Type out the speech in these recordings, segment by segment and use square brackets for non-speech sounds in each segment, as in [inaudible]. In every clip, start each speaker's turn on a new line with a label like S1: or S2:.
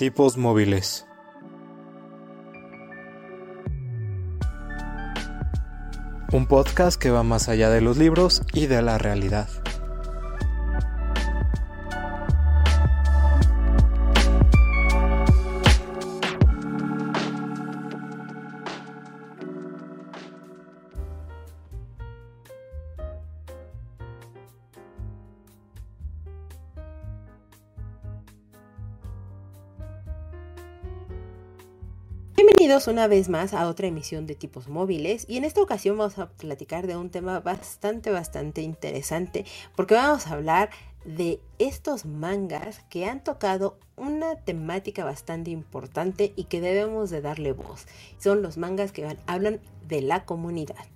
S1: Tipos móviles. Un podcast que va más allá de los libros y de la realidad.
S2: Bienvenidos una vez más a otra emisión de tipos móviles y en esta ocasión vamos a platicar de un tema bastante bastante interesante porque vamos a hablar de estos mangas que han tocado una temática bastante importante y que debemos de darle voz. Son los mangas que hablan de la comunidad.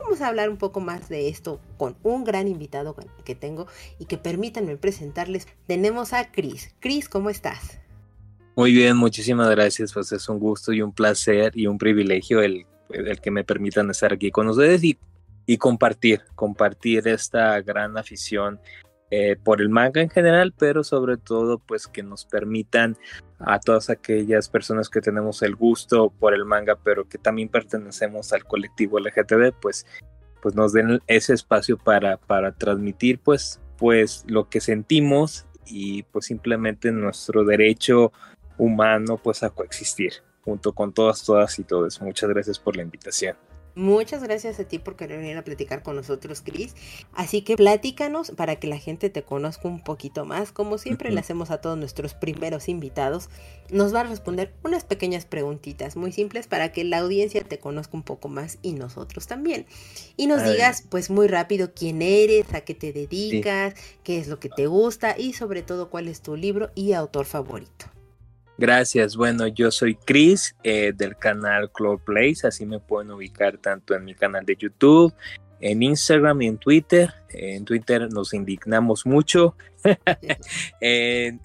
S2: Vamos a hablar un poco más de esto con un gran invitado que tengo y que permítanme presentarles. Tenemos a Chris. Chris, ¿cómo estás?
S3: Muy bien, muchísimas gracias. Pues es un gusto y un placer y un privilegio el, el que me permitan estar aquí con ustedes y, y compartir, compartir esta gran afición eh, por el manga en general, pero sobre todo pues que nos permitan a todas aquellas personas que tenemos el gusto por el manga, pero que también pertenecemos al colectivo LGTB, pues, pues nos den ese espacio para, para transmitir pues, pues lo que sentimos y pues simplemente nuestro derecho humano pues a coexistir junto con todas, todas y todos. Muchas gracias por la invitación.
S2: Muchas gracias a ti por querer venir a platicar con nosotros, Cris. Así que platícanos para que la gente te conozca un poquito más. Como siempre le hacemos a todos nuestros primeros invitados, nos va a responder unas pequeñas preguntitas muy simples para que la audiencia te conozca un poco más y nosotros también. Y nos digas pues muy rápido quién eres, a qué te dedicas, qué es lo que te gusta y sobre todo cuál es tu libro y autor favorito.
S3: Gracias. Bueno, yo soy Chris eh, del canal Cloud Place, así me pueden ubicar tanto en mi canal de YouTube, en Instagram y en Twitter. En Twitter nos indignamos mucho. [laughs] en,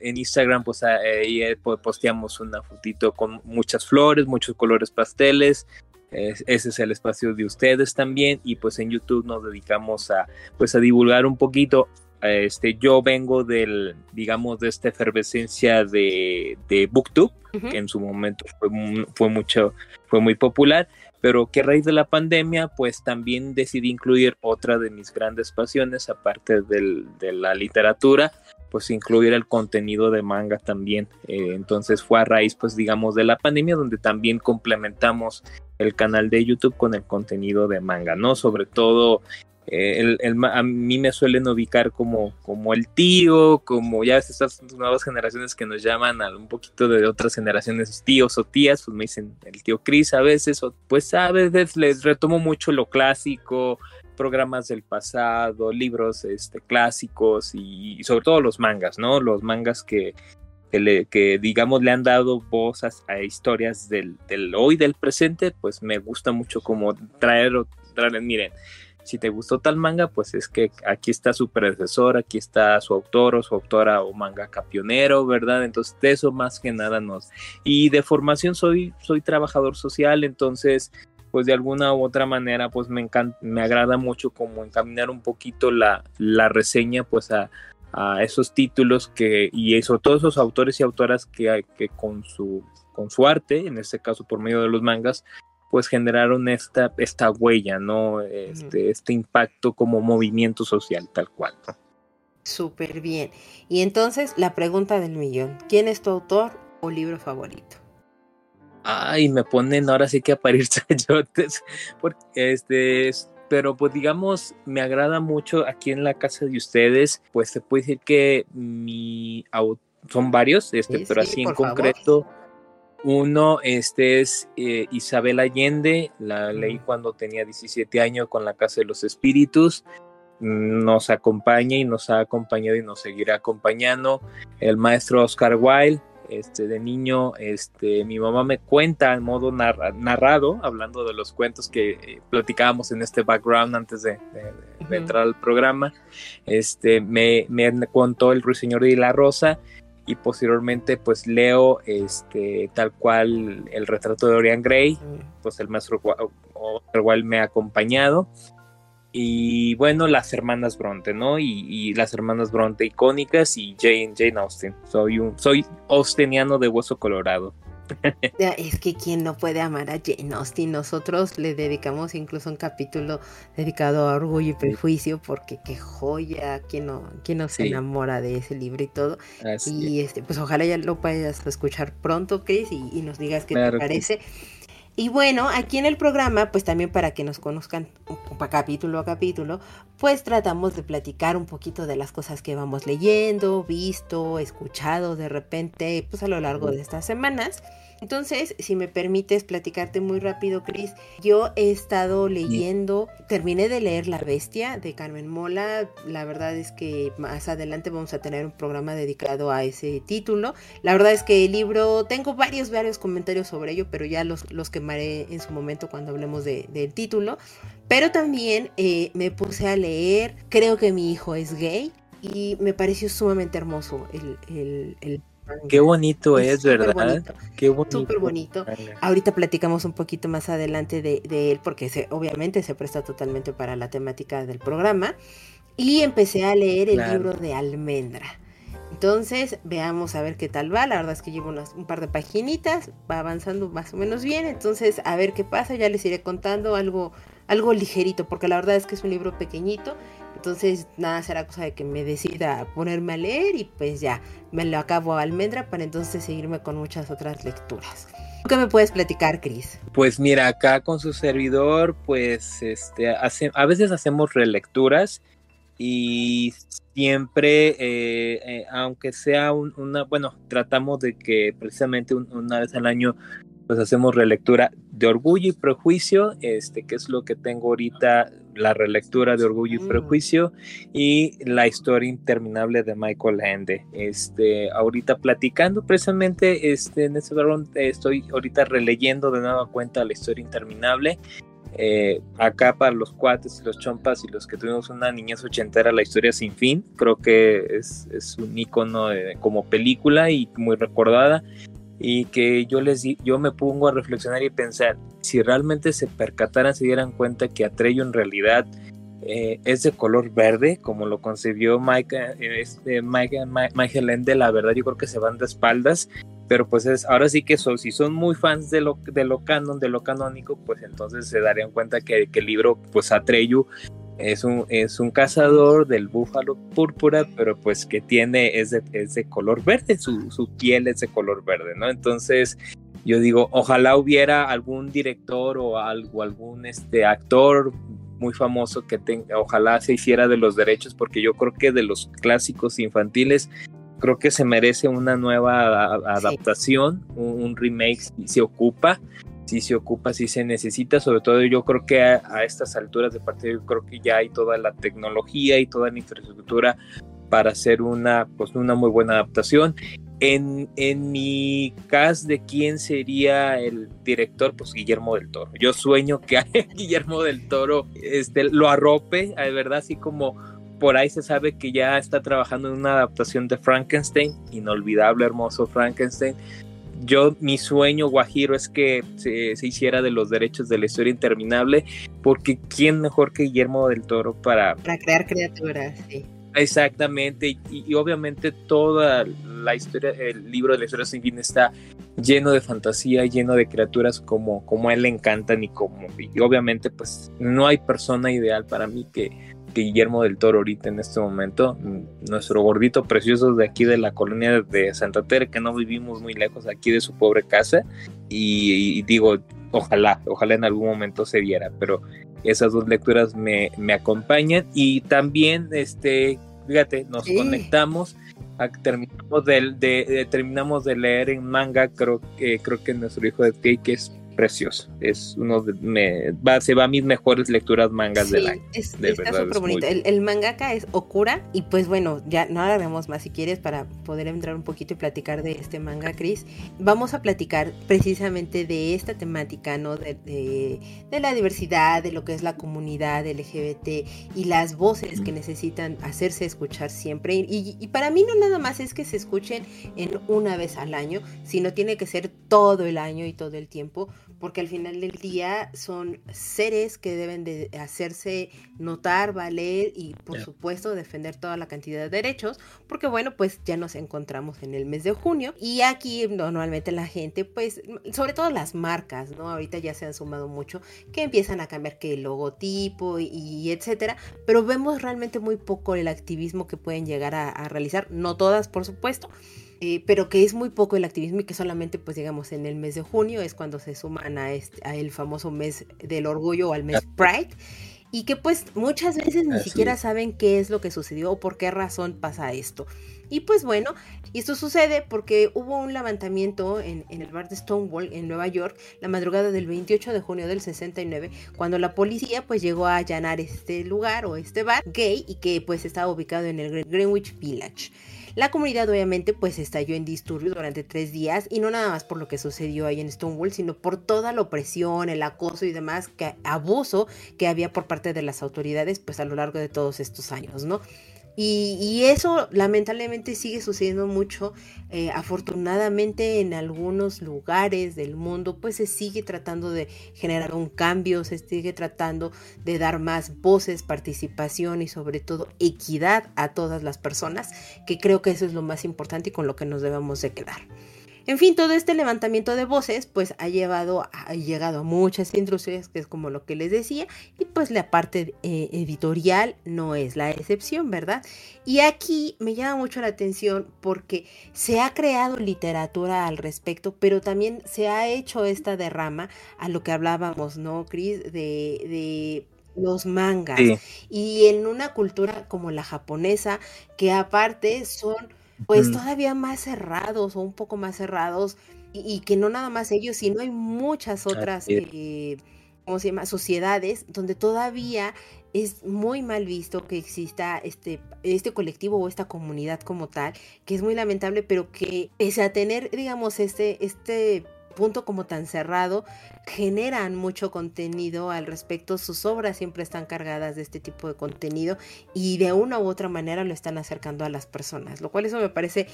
S3: Instagram, pues ahí eh, posteamos una fotito con muchas flores, muchos colores pasteles. ese es el espacio de ustedes también. Y pues en YouTube nos dedicamos a, pues, a divulgar un poquito este, yo vengo del, digamos, de esta efervescencia de, de Booktube, que en su momento fue, fue, mucho, fue muy popular, pero que a raíz de la pandemia, pues también decidí incluir otra de mis grandes pasiones, aparte del, de la literatura, pues incluir el contenido de manga también. Eh, entonces fue a raíz, pues digamos, de la pandemia, donde también complementamos el canal de YouTube con el contenido de manga, ¿no? Sobre todo eh, el, a mí me suelen ubicar como, como el tío, como ya estas nuevas generaciones que nos llaman a un poquito de otras generaciones tíos o tías, pues me dicen el tío Cris a veces, o pues a veces les retomo mucho lo clásico, programas del pasado, libros este, clásicos y, sobre todo los mangas, ¿no? Los mangas que, que digamos le han dado voz a, historias del, del, hoy, del presente, pues me gusta mucho como traer, traer miren, si te gustó tal manga, pues es que aquí está su predecesor, aquí está su autor o su autora o manga pionero, ¿verdad? Entonces, de eso más que nada nos... Y de formación soy, soy trabajador social, entonces, pues de alguna u otra manera, pues me encanta, me agrada mucho como encaminar un poquito la, la reseña, pues a, a esos títulos que, y sobre todo esos autores y autoras que, que con su con su arte, en este caso por medio de los mangas, pues generaron esta, esta huella, ¿no? Este, este impacto como movimiento social, tal cual.
S2: Súper bien. Y entonces la pregunta del millón, ¿quién es tu autor o libro favorito?
S3: Ay, me ponen ahora sí que a parir [laughs] chayotes, porque este, pero pues digamos, me agrada mucho aquí en la casa de ustedes, pues se puede decir que mi son varios, este, pero así en concreto. Uno este es eh, Isabel Allende, la leí cuando tenía 17 años con la Casa de los Espíritus. Nos acompaña y nos ha acompañado y nos seguirá acompañando. El maestro Oscar Wilde, este, de niño, este, mi mamá me cuenta en modo narrado, hablando de los cuentos que eh, platicábamos en este background antes de, entrar al programa. Este, me, me contó el ruiseñor y la rosa y posteriormente pues leo este tal cual el retrato de Orion Gray, pues el maestro cual me ha acompañado y bueno, las hermanas Bronte, ¿no? Y, las hermanas Bronte icónicas y Jane, Jane Austen. Soy un, soy austeniano de hueso colorado.
S2: Es que quien no puede amar a Jane Austen, nosotros le dedicamos incluso un capítulo dedicado a Orgullo y Prejuicio, porque qué joya, quien no, quien no se enamora de ese libro y todo. y este, pues ojalá ya lo a escuchar pronto, Chris, y, nos digas qué te parece. Y bueno, aquí en el programa, pues también para que nos conozcan capítulo a capítulo, pues tratamos de platicar un poquito de las cosas que vamos leyendo, visto, escuchado de repente, pues a lo largo de estas semanas. Entonces, si me permites platicarte muy rápido, Cris, yo he estado leyendo, terminé de leer La Bestia de Carmen Mola, la verdad es que más adelante vamos a tener un programa dedicado a ese título. La verdad es que el libro, tengo varios, varios comentarios sobre ello, pero ya los, los quemaré en su momento cuando hablemos del título. Pero también eh, me puse a leer, creo que mi hijo es gay, y me pareció sumamente hermoso el, el, el
S3: Qué bonito es, ¿verdad? Qué
S2: bonito. Súper bonito. Ahorita platicamos un poquito más adelante de, él porque se, obviamente se presta totalmente para la temática del programa. Y empecé a leer el libro de Almendra. Entonces, veamos a ver qué tal va. La verdad es que llevo un par de paginitas, va avanzando más o menos bien. Entonces, a ver qué pasa. Ya les iré contando algo, algo ligerito, porque la verdad es que es un libro pequeñito entonces, nada, será cosa de que me decida ponerme a leer y pues ya, me lo acabo a almendra para entonces seguirme con muchas otras lecturas. ¿Qué me puedes platicar, Cris?
S3: Pues mira, acá con su servidor, pues este, hace, a veces hacemos relecturas y siempre, eh, eh, aunque sea una, bueno, tratamos de que precisamente una vez al año pues hacemos relectura de Orgullo y Prejuicio, este, que es lo que tengo ahorita, la relectura de Orgullo y mm. Prejuicio y la historia interminable de Michael Ende. Este, ahorita platicando precisamente, este, en este estoy ahorita releyendo de nueva cuenta la historia interminable. Eh, acá para los cuates y los chompas y los que tuvimos una niñez ochentera, la historia sin fin, creo que es, es un icono como película y muy recordada y que yo les yo me pongo a reflexionar y pensar si realmente se percataran se dieran cuenta que Atreyu en realidad eh, es de color verde como lo concibió Mike, este, Mike, Mike, la verdad yo creo que se van de espaldas pero pues es ahora sí que eso si son muy fans de lo de lo canon de lo canónico pues entonces se darían cuenta que, que el libro pues Atreyu es un, es un cazador del búfalo púrpura, pero pues que tiene, es de, es de color verde, su, su, piel es de color verde, ¿no? Entonces, yo digo, ojalá hubiera algún director o algo, algún este, actor muy famoso que tenga, ojalá se hiciera de los derechos, porque yo creo que de los clásicos infantiles, creo que se merece una nueva adaptación, un, un, remake si se ocupa si se ocupa, si se necesita, sobre todo yo creo que a, estas alturas de partido, yo creo que ya hay toda la tecnología y toda la infraestructura para hacer una, pues, una muy buena adaptación. En, en mi caso de quién sería el director, pues Guillermo del Toro. Yo sueño que [laughs] Guillermo del Toro este, lo arrope, de verdad, así como por ahí se sabe que ya está trabajando en una adaptación de Frankenstein, inolvidable, hermoso Frankenstein yo mi sueño guajiro es que se, hiciera de los derechos de la historia interminable, porque quién mejor que Guillermo del Toro para...
S2: Para crear criaturas, sí.
S3: Exactamente, y, obviamente toda la historia, el libro de la historia sin fin está lleno de fantasía, lleno de criaturas como, como a él le encantan y como, y obviamente pues no hay persona ideal para mí que Guillermo del Toro ahorita en este momento, nuestro gordito precioso de aquí de la colonia de Santa Teresa, que no vivimos muy lejos aquí de su pobre casa, y, digo, ojalá, ojalá en algún momento se viera, pero esas dos lecturas me, acompañan. Y también, este, fíjate, nos conectamos terminamos de, terminamos de leer en manga creo que creo que nuestro hijo de Cake es precioso. Es uno de, me, va, se va a mis mejores lecturas mangas del año.
S2: Es, de está súper bonito. El, mangaka es Okura. Y pues bueno, ya no haremos más si quieres para poder entrar un poquito y platicar de este manga, Chris. Vamos a platicar precisamente de esta temática, ¿no? De, de, la diversidad, de lo que es la comunidad LGBT y las voces que necesitan hacerse escuchar siempre. Y, y para mí no nada más es que se escuchen en una vez al año, sino tiene que ser todo el año y todo el tiempo, porque al final del día son seres que deben de hacerse notar, valer y por supuesto defender toda la cantidad de derechos, porque bueno, pues ya nos encontramos en el mes de junio y aquí normalmente la gente, pues sobre todo las marcas, ¿no? Ahorita ya se han sumado mucho, que empiezan a cambiar que el logotipo y, etcétera, pero vemos realmente muy poco el activismo que pueden llegar a realizar, no todas por supuesto, eh, pero que es muy poco el activismo y que solamente, pues digamos, en el mes de junio es cuando se suman a, este, a el famoso mes del orgullo o al mes Pride y que pues muchas veces ni siquiera saben qué es lo que sucedió o por qué razón pasa esto. Y pues bueno, esto sucede porque hubo un levantamiento en, en, el bar de Stonewall en Nueva York la madrugada del 28 de junio del 69, cuando la policía pues llegó a allanar este lugar o este bar gay y que pues estaba ubicado en el Greenwich Village. La comunidad obviamente pues estalló en disturbios durante tres días y no nada más por lo que sucedió ahí en Stonewall, sino por toda la opresión, el acoso y demás, que, abuso que había por parte de las autoridades pues a lo largo de todos estos años, ¿no? Y, eso lamentablemente sigue sucediendo mucho. Eh, afortunadamente en algunos lugares del mundo pues se sigue tratando de generar un cambio, se sigue tratando de dar más voces, participación y sobre todo equidad a todas las personas, que creo que eso es lo más importante y con lo que nos debemos de quedar. En fin, todo este levantamiento de voces pues ha llevado, ha llegado a muchas industrias, que es como lo que les decía, y pues la parte eh, editorial no es la excepción, ¿verdad? Y aquí me llama mucho la atención porque se ha creado literatura al respecto, pero también se ha hecho esta derrama a lo que hablábamos, ¿no, Cris? De, de los mangas. Y en una cultura como la japonesa, que aparte son pues todavía más cerrados o un poco más cerrados y, que no nada más ellos, sino hay muchas otras, eh, ¿cómo se llama? Sociedades donde todavía es muy mal visto que exista este, este colectivo o esta comunidad como tal, que es muy lamentable, pero que pese a tener, digamos, este, este punto como tan cerrado, generan mucho contenido al respecto, sus obras siempre están cargadas de este tipo de contenido y de una u otra manera lo están acercando a las personas, lo cual eso me parece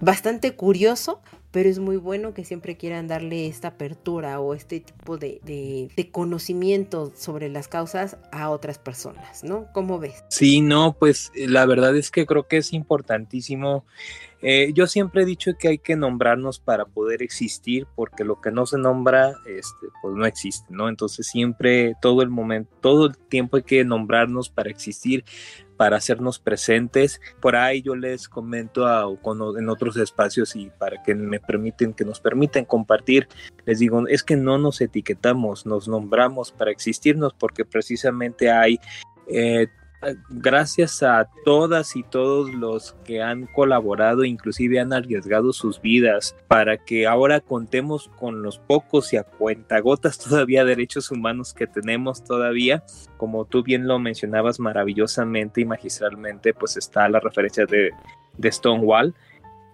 S2: bastante curioso, pero es muy bueno que siempre quieran darle esta apertura o este tipo de, de, conocimiento sobre las causas a otras personas, ¿no? ¿Cómo ves?
S3: Sí, no, pues la verdad es que creo que es importantísimo eh, yo siempre he dicho que hay que nombrarnos para poder existir, porque lo que no se nombra, este, pues no existe, ¿no? Entonces siempre, todo el momento, todo el tiempo hay que nombrarnos para existir, para hacernos presentes. Por ahí yo les comento en otros espacios y para que me permiten, que nos permiten compartir, les digo, es que no nos etiquetamos, nos nombramos para existirnos, porque precisamente hay eh, gracias a todas y todos los que han colaborado, inclusive han arriesgado sus vidas para que ahora contemos con los pocos y a cuentagotas [laughs] todavía derechos humanos que tenemos todavía. Como tú bien lo mencionabas maravillosamente y magistralmente, pues está la referencia de, de Stonewall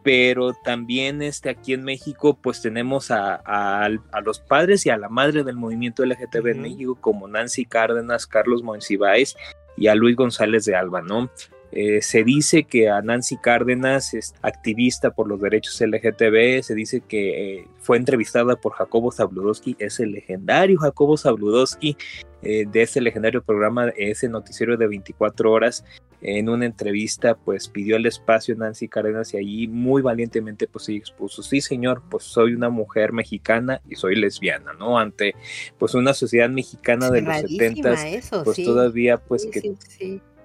S3: pero también este, aquí en México pues tenemos a, a, los padres y a la madre del movimiento LGTB en México como Nancy Cárdenas, Carlos Monsiváis y a Luis González de Alba, ¿no? Eh, se dice que a Nancy Cárdenas es activista por los derechos LGTB, se dice que eh, fue entrevistada por Jacobo Zabludowski, es el legendario Jacobo Zabludowski eh, de ese legendario programa, ese noticiero de 24 horas, en una entrevista pues pidió el espacio Nancy Cárdenas y allí muy valientemente pues ella expuso, sí señor, pues soy una mujer mexicana y soy lesbiana, ¿no? Ante pues una sociedad mexicana de los 70 pues todavía pues que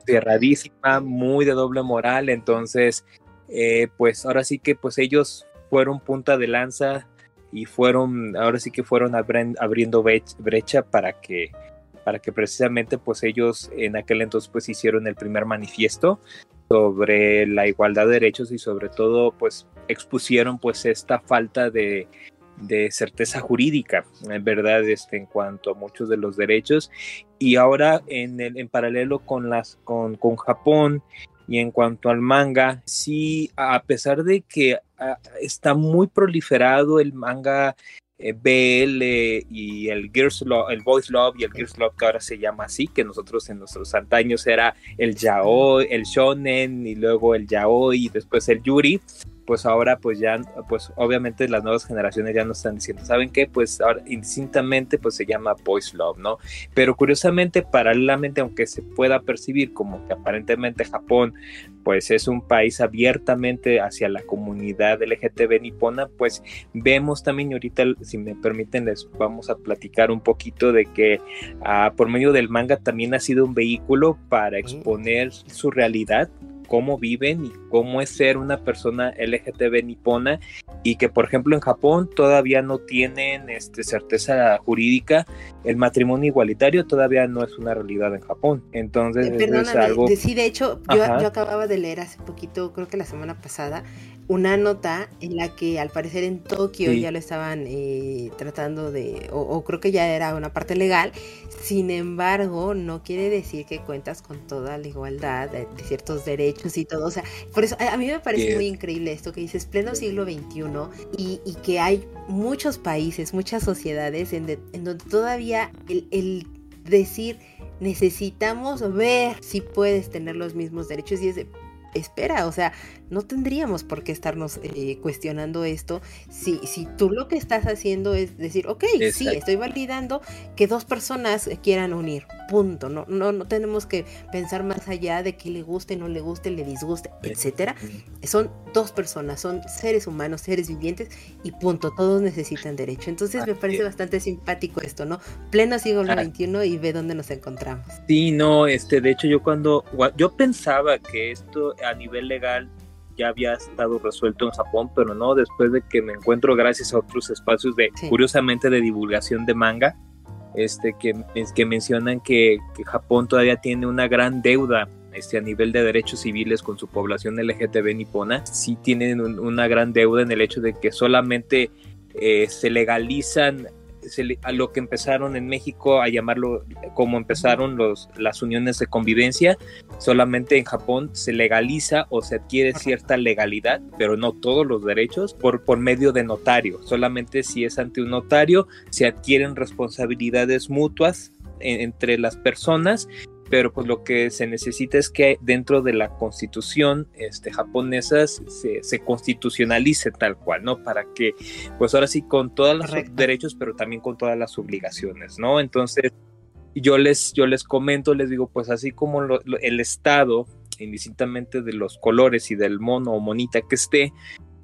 S3: cerradísima, muy de doble moral, entonces, eh, pues ahora sí que pues ellos fueron punta de lanza y fueron, ahora sí que fueron abriendo brecha para que para que precisamente pues ellos en aquel entonces pues hicieron el primer manifiesto sobre la igualdad de derechos y sobre todo pues expusieron pues esta falta de, de certeza jurídica, verdad, este, en cuanto a muchos de los derechos. Y ahora, en, en paralelo con, las, con, con Japón y en cuanto al manga, sí, a pesar de que ah, está muy proliferado el manga eh, BL y el Girls Love, el Boys Love y el Girls Love que ahora se llama así, que nosotros en nuestros antaños era el Yaoi, el Shonen y luego el Yaoi y después el Yuri pues ahora pues ya, pues obviamente las nuevas generaciones ya no están diciendo, ¿saben qué? Pues ahora indistintamente pues se llama Boys Love, ¿no? Pero curiosamente, paralelamente, aunque se pueda percibir como que aparentemente Japón pues es un país abiertamente hacia la comunidad LGTB nipona, pues vemos también, y ahorita si me permiten les vamos a platicar un poquito de que ah, por medio del manga también ha sido un vehículo para exponer su realidad cómo viven y cómo es ser una persona LGTB nipona y que por ejemplo en Japón todavía no tienen este, certeza jurídica, el matrimonio igualitario todavía no es una realidad en Japón. Entonces
S2: eh, es algo... sí, de hecho yo, yo, acababa de leer hace poquito, creo que la semana pasada, una nota en la que al parecer en Tokio ya lo estaban eh, tratando de, o, creo que ya era una parte legal, sin embargo no quiere decir que cuentas con toda la igualdad de, ciertos derechos y todo, o sea, por eso a, mí me parece muy increíble esto que dices, pleno siglo XXI y, y que hay muchos países, muchas sociedades en, donde todavía el, el decir necesitamos ver si puedes tener los mismos derechos y es de, espera, o sea, no tendríamos por qué estarnos eh, cuestionando esto si, si tú lo que estás haciendo es decir, ok, sí, estoy validando que dos personas quieran unir, punto. No, no, no tenemos que pensar más allá de que le guste, no le guste, le disguste, etcétera. Son dos personas, son seres humanos, seres vivientes y punto. Todos necesitan derecho. Entonces me parece bastante simpático esto, ¿no? Pleno siglo XXI y ve dónde nos encontramos.
S3: Sí, no, este, de hecho yo cuando, yo pensaba que esto a nivel legal ya había estado resuelto en Japón, pero no, después de que me encuentro gracias a otros espacios de, curiosamente, de divulgación de manga, este, que, que mencionan que, Japón todavía tiene una gran deuda este, a nivel de derechos civiles con su población LGTB nipona, sí tienen una gran deuda en el hecho de que solamente eh, se legalizan a lo que empezaron en México a llamarlo como empezaron los, las uniones de convivencia, solamente en Japón se legaliza o se adquiere cierta legalidad, pero no todos los derechos, por, por medio de notario. Solamente si es ante un notario se adquieren responsabilidades mutuas entre las personas pero pues lo que se necesita es que dentro de la constitución este, japonesa se, se constitucionalice tal cual, ¿no? Para que, pues ahora sí, con todos los derechos, pero también con todas las obligaciones, ¿no? Entonces, yo les, yo les comento, les digo, pues así como el Estado, indistintamente de los colores y del mono o monita que esté,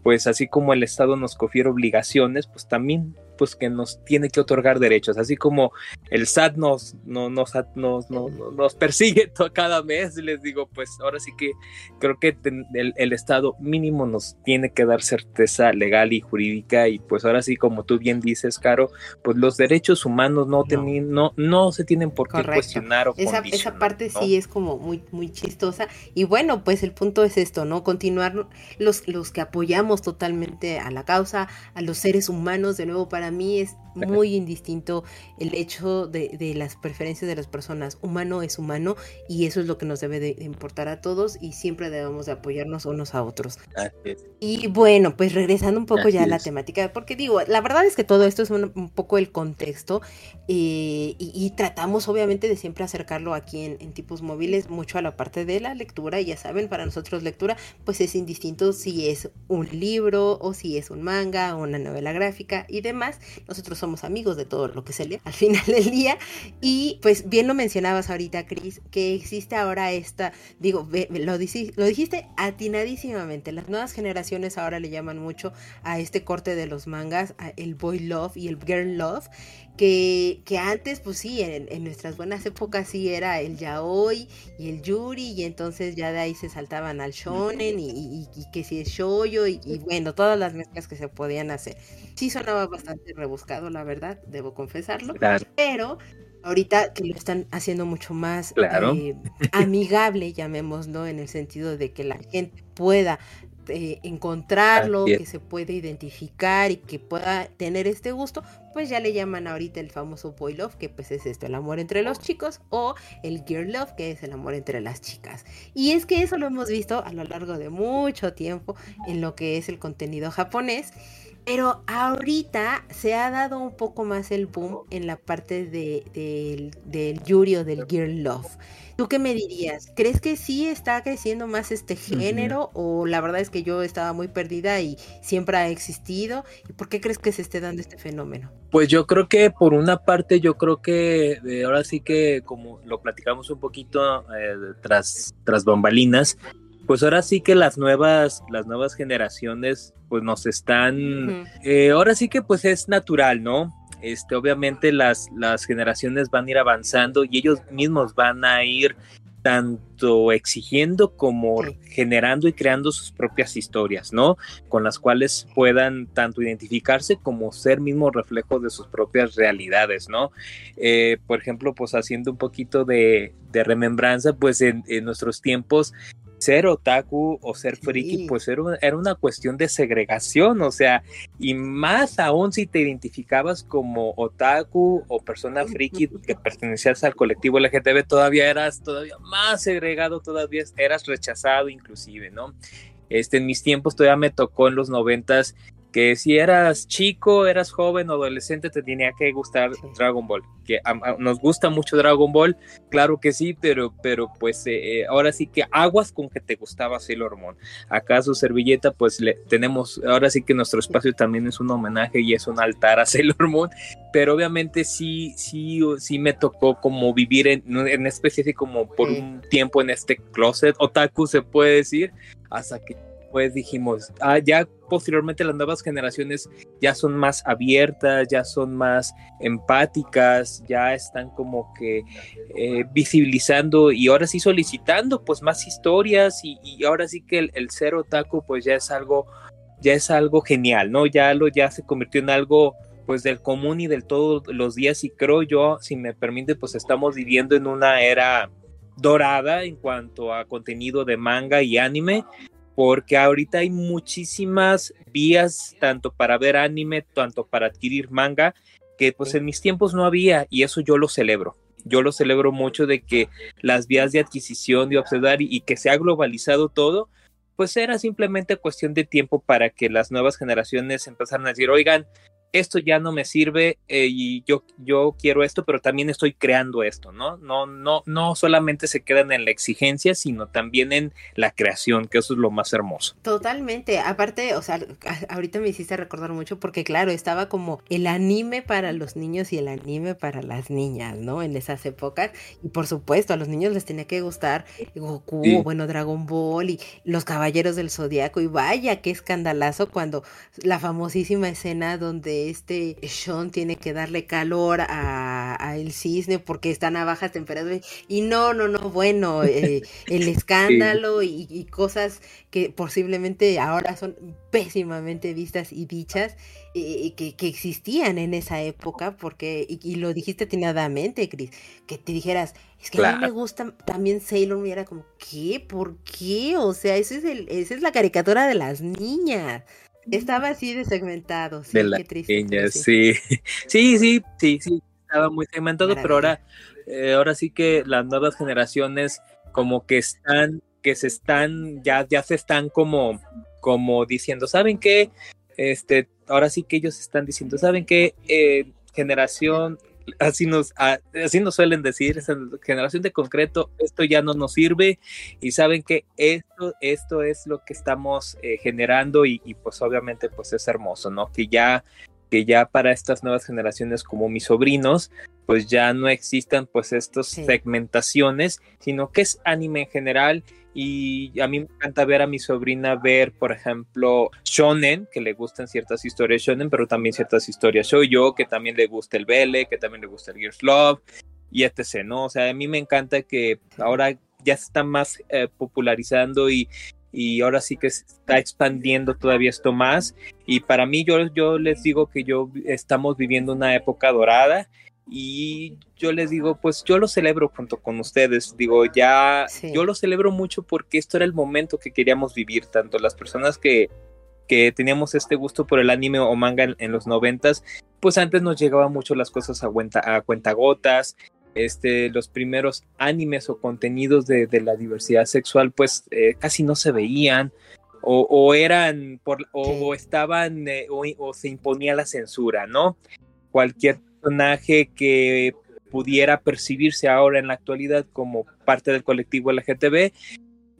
S3: pues así como el Estado nos confiere obligaciones, pues también pues que nos tiene que otorgar derechos, así como el SAT nos, no, nos, nos, nos, persigue [laughs] cada mes, les digo, pues ahora sí que creo que el, Estado mínimo nos tiene que dar certeza legal y jurídica y pues ahora sí, como tú bien dices, Caro, pues los derechos humanos no, no. no, se tienen por qué cuestionar o
S2: esa, esa parte sí es como muy, muy chistosa y bueno, pues el punto es esto, ¿no? Continuar los, los que apoyamos totalmente a la causa, a los seres humanos, de nuevo para para mí es [laughs] muy indistinto el hecho de, las preferencias de las personas. Humano es humano y eso es lo que nos debe de, importar a todos y siempre debemos de apoyarnos unos a otros. Y bueno, pues regresando un poco ya a la temática, porque digo, la verdad es que todo esto es un, poco el contexto eh, y, tratamos obviamente de siempre acercarlo aquí en, en, tipos móviles mucho a la parte de la lectura. Y ya saben, para nosotros lectura pues es indistinto si es un libro o si es un manga o una novela gráfica y demás. Nosotros somos amigos de todo lo que se lee al [laughs] final del día. Y pues bien lo mencionabas ahorita, Cris, que existe ahora esta, digo, lo dijiste atinadísimamente, las nuevas generaciones ahora le llaman mucho a este corte de los mangas, el boy love y el girl love, que, que antes, pues sí, en, nuestras buenas épocas sí era el yaoi y el yuri, y entonces ya de ahí se saltaban al shonen y, que si es shoyo y, bueno, todas las mezclas que se podían hacer. Sí sonaba bastante rebuscado, la verdad, debo confesarlo, pero ahorita que lo están haciendo mucho más eh, amigable, llamémoslo, en el sentido de que la gente pueda eh, encontrarlo, que se puede identificar y que pueda tener este gusto, pues ya le llaman ahorita el famoso boy love, que pues es esto, el amor entre los chicos, o el girl love, que es el amor entre las chicas. Y es que eso lo hemos visto a lo largo de mucho tiempo en lo que es el contenido japonés. Pero ahorita se ha dado un poco más el boom en la parte de, del, del Yuri o del Girl Love. ¿Tú qué me dirías? ¿Crees que sí está creciendo más este género o la verdad es que yo estaba muy perdida y siempre ha existido? ¿Y por qué crees que se esté dando este fenómeno?
S3: Pues yo creo que por una parte yo creo que eh, ahora sí que como lo platicamos un poquito eh, tras, tras bambalinas, pues ahora sí que las nuevas, las nuevas generaciones pues nos están, eh, ahora sí que pues es natural, ¿no? Este, obviamente las, las generaciones van a ir avanzando y ellos mismos van a ir tanto exigiendo como generando y creando sus propias historias, ¿no? Con las cuales puedan tanto identificarse como ser mismo reflejo de sus propias realidades, ¿no? Eh, por ejemplo, pues haciendo un poquito de, remembranza, pues en, nuestros tiempos ser otaku o ser friki, pues era una, era una, cuestión de segregación, o sea, y más aún si te identificabas como otaku o persona friki que pertenecías al colectivo LGTB, todavía eras todavía más segregado, todavía eras rechazado inclusive, ¿no? Este, en mis tiempos todavía me tocó en los noventas que si eras chico, eras joven o adolescente, te tenía que gustar Dragon Ball. Que nos gusta mucho Dragon Ball, claro que sí, pero, pero pues eh, eh, ahora sí que aguas con que te gustaba Sailor Moon. Acá su servilleta, pues le tenemos, ahora sí que nuestro espacio también es un homenaje y es un altar a [laughs] Sailor Moon, pero obviamente sí, sí, sí me tocó como vivir en, en especie como por un tiempo en este closet otaku, se puede decir, hasta que pues dijimos, ah, ya posteriormente las nuevas generaciones ya son más abiertas, ya son más empáticas, ya están como que eh, visibilizando y ahora sí solicitando pues más historias y, ahora sí que el, el, ser otaku pues ya es algo, ya es algo genial, ¿no? Ya lo, ya se convirtió en algo pues del común y del todos los días y creo yo, si me permite, pues estamos viviendo en una era dorada en cuanto a contenido de manga y anime porque ahorita hay muchísimas vías, tanto para ver anime, tanto para adquirir manga, que pues en mis tiempos no había y eso yo lo celebro. Yo lo celebro mucho de que las vías de adquisición, de observar y, y que se ha globalizado todo, pues era simplemente cuestión de tiempo para que las nuevas generaciones empezaran a decir, oigan, esto ya no me sirve eh, y yo, yo quiero esto, pero también estoy creando esto, ¿no? No, no, no solamente se quedan en la exigencia, sino también en la creación, que eso es lo más hermoso.
S2: Totalmente. Aparte, o sea, ahorita me hiciste recordar mucho porque, claro, estaba como el anime para los niños y el anime para las niñas, ¿no? En esas épocas. Y por supuesto, a los niños les tenía que gustar Goku, bueno, Dragon Ball y los Caballeros del Zodiaco. Y vaya, qué escandalazo cuando la famosísima escena donde este Sean tiene que darle calor a, el cisne porque están a bajas temperaturas. Y no, no, no, bueno, eh, [laughs] el escándalo y, cosas que posiblemente ahora son pésimamente vistas y dichas, eh, que, que, existían en esa época, porque, y, lo dijiste atinadamente, Cris, que te dijeras, es que a mí me gusta también Sailor Moon, era como, ¿qué? ¿Por qué? O sea, ese es el, esa es la caricatura de las niñas. Estaba así de segmentado, sí,
S3: de qué triste. sí. [laughs] sí, sí, sí, sí, estaba muy segmentado, pero ahora, eh, ahora sí que las nuevas generaciones como que están, que se están, ya, ya se están como, como diciendo, ¿saben qué? Este, ahora sí que ellos están diciendo, ¿saben qué? Eh, generación así nos, así nos suelen decir, esa generación de concreto, esto ya no nos sirve y saben que esto, esto es lo que estamos eh, generando y, pues obviamente pues es hermoso, ¿no? Que ya, que ya para estas nuevas generaciones como mis sobrinos, pues ya no existan pues estas segmentaciones, sino que es anime en general y a mí me encanta ver a mi sobrina ver, por ejemplo, shonen, que le gustan ciertas historias shonen, pero también ciertas historias yo, que también le gusta el Bele, que también le gusta el Gears Love, y etc., ¿no? O sea, a mí me encanta que ahora ya se está más eh, popularizando y, y ahora sí que se está expandiendo todavía esto más. Y para mí, yo, yo les digo que yo estamos viviendo una época dorada y yo les digo, pues yo lo celebro junto con ustedes, digo, ya, yo lo celebro mucho porque esto era el momento que queríamos vivir, tanto las personas que, que teníamos este gusto por el anime o manga en, los noventas, pues antes nos llegaban mucho las cosas a, cuenta, a cuentagotas, este, los primeros animes o contenidos de, la diversidad sexual pues eh, casi no se veían, o, eran, por, o, estaban, eh, o, se imponía la censura, ¿no? Cualquier personaje que pudiera percibirse ahora en la actualidad como parte del colectivo LGTB,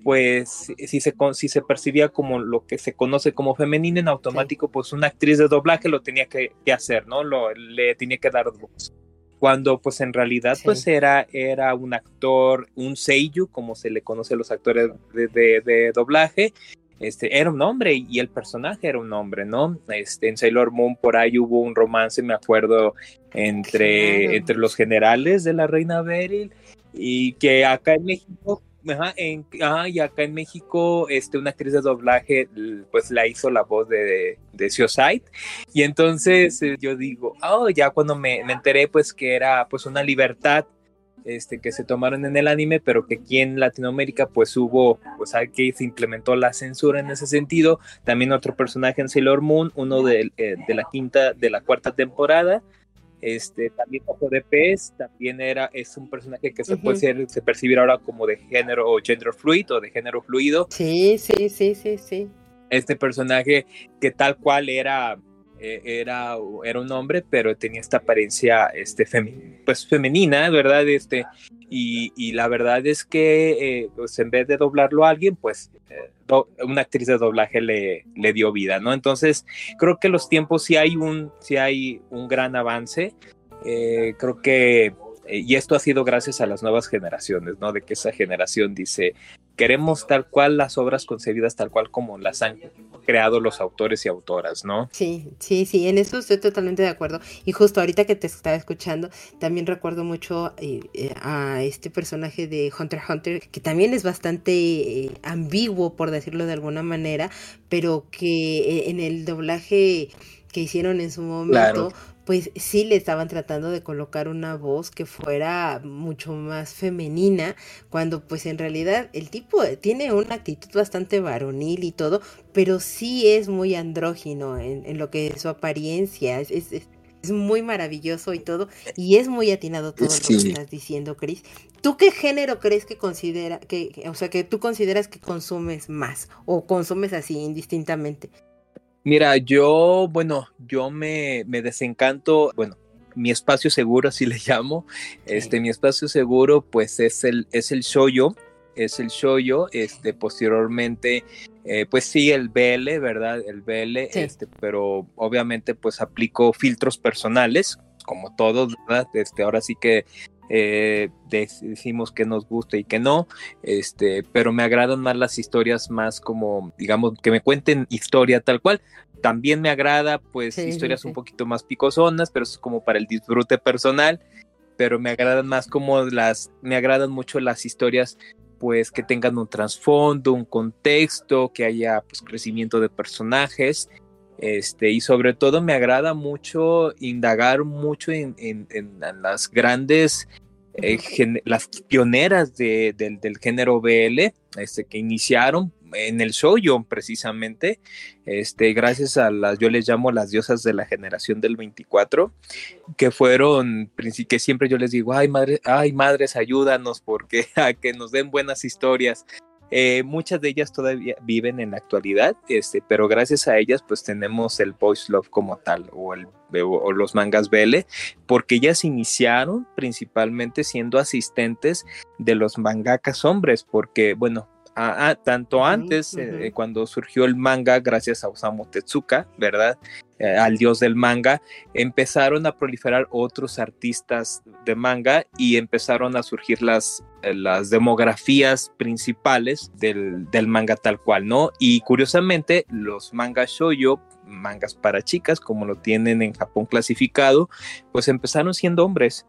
S3: pues si se, si se percibía como lo que se conoce como femenino en automático, pues una actriz de doblaje lo tenía que, hacer, ¿no? Lo, le tenía que dar voz cuando pues en realidad pues era, era un actor, un seiyuu, como se le conoce a los actores de, doblaje, este, era un hombre y el personaje era un hombre, ¿no? Este, en Sailor Moon por ahí hubo un romance, me acuerdo, entre, entre los generales de la reina Beryl y que acá en México en, y acá en México, este, una actriz de doblaje, pues la hizo la voz de, de, Y entonces eh, yo digo, oh, ya cuando me, me, enteré, pues que era pues una libertad este, que se tomaron en el anime, pero que aquí en Latinoamérica, pues hubo, pues que se implementó la censura en ese sentido. También otro personaje en Sailor Moon, uno de, eh, de la quinta, de la cuarta temporada, este, también Ojo de Pez, también era, es un personaje que se puede ser, se percibir ahora como de género o gender fluid o de género fluido.
S2: Sí, sí, sí, sí, sí.
S3: Este personaje que tal cual era, era, era un hombre, pero tenía esta apariencia este, pues, femenina, ¿verdad? Este, y, la verdad es que eh, pues en vez de doblarlo a alguien, pues eh, una actriz de doblaje le, le, dio vida, ¿no? Entonces, creo que los tiempos sí hay un, sí hay un gran avance. creo que y esto ha sido gracias a las nuevas generaciones, ¿no? De que esa generación dice, queremos tal cual las obras concebidas tal cual como las han creado los autores y autoras, ¿no?
S2: Sí, sí, sí, en eso estoy totalmente de acuerdo. Y justo ahorita que te estaba escuchando, también recuerdo mucho eh, eh, a este personaje de Hunter x Hunter, que también es bastante eh, ambiguo, por decirlo de alguna manera, pero que en el doblaje que hicieron en su momento, pues sí le estaban tratando de colocar una voz que fuera mucho más femenina, cuando pues en realidad el tipo tiene una actitud bastante varonil y todo, pero sí es muy andrógino en, lo que es su apariencia, es, es, muy maravilloso y todo, y es muy atinado todo lo que estás diciendo, Chris. ¿Tú qué género crees que considera, que, o sea, que tú consideras que consumes más o consumes así indistintamente?
S3: Mira, yo, bueno, yo me, me desencanto, bueno, mi espacio seguro, así le llamo, este, mi espacio seguro, pues es el, es el shoyo, es el shoyo, este, posteriormente, eh, pues sí, el BL, ¿verdad? El BL, este, pero obviamente, pues aplico filtros personales, como todos, ¿verdad? Este, ahora sí que eh, decimos que nos gusta y que no, este, pero me agradan más las historias más como, digamos, que me cuenten historia tal cual. También me agrada, pues, historias un poquito más picosonas, pero es como para el disfrute personal, pero me agradan más como las, me agradan mucho las historias pues que tengan un trasfondo, un contexto, que haya pues crecimiento de personajes este, y sobre todo me agrada mucho indagar mucho en, las grandes, eh, las pioneras del, género BL, este, que iniciaron en el shoujo precisamente, este, gracias a las, yo les llamo las diosas de la generación del 24, que fueron, que siempre yo les digo, ay, madre, ay madres, ayúdanos porque [laughs] a que nos den buenas historias, eh, muchas de ellas todavía viven en la actualidad, este, pero gracias a ellas pues tenemos el Boys Love como tal o, el, o los mangas BL, porque ellas iniciaron principalmente siendo asistentes de los mangakas hombres, porque bueno, tanto antes, eh, cuando surgió el manga, gracias a Osamu Tezuka, ¿verdad? Eh, al dios del manga, empezaron a proliferar otros artistas de manga y empezaron a surgir las, las demografías principales del, del, manga tal cual, ¿no? Y curiosamente, los mangas shoyo, mangas para chicas, como lo tienen en Japón clasificado, pues empezaron siendo hombres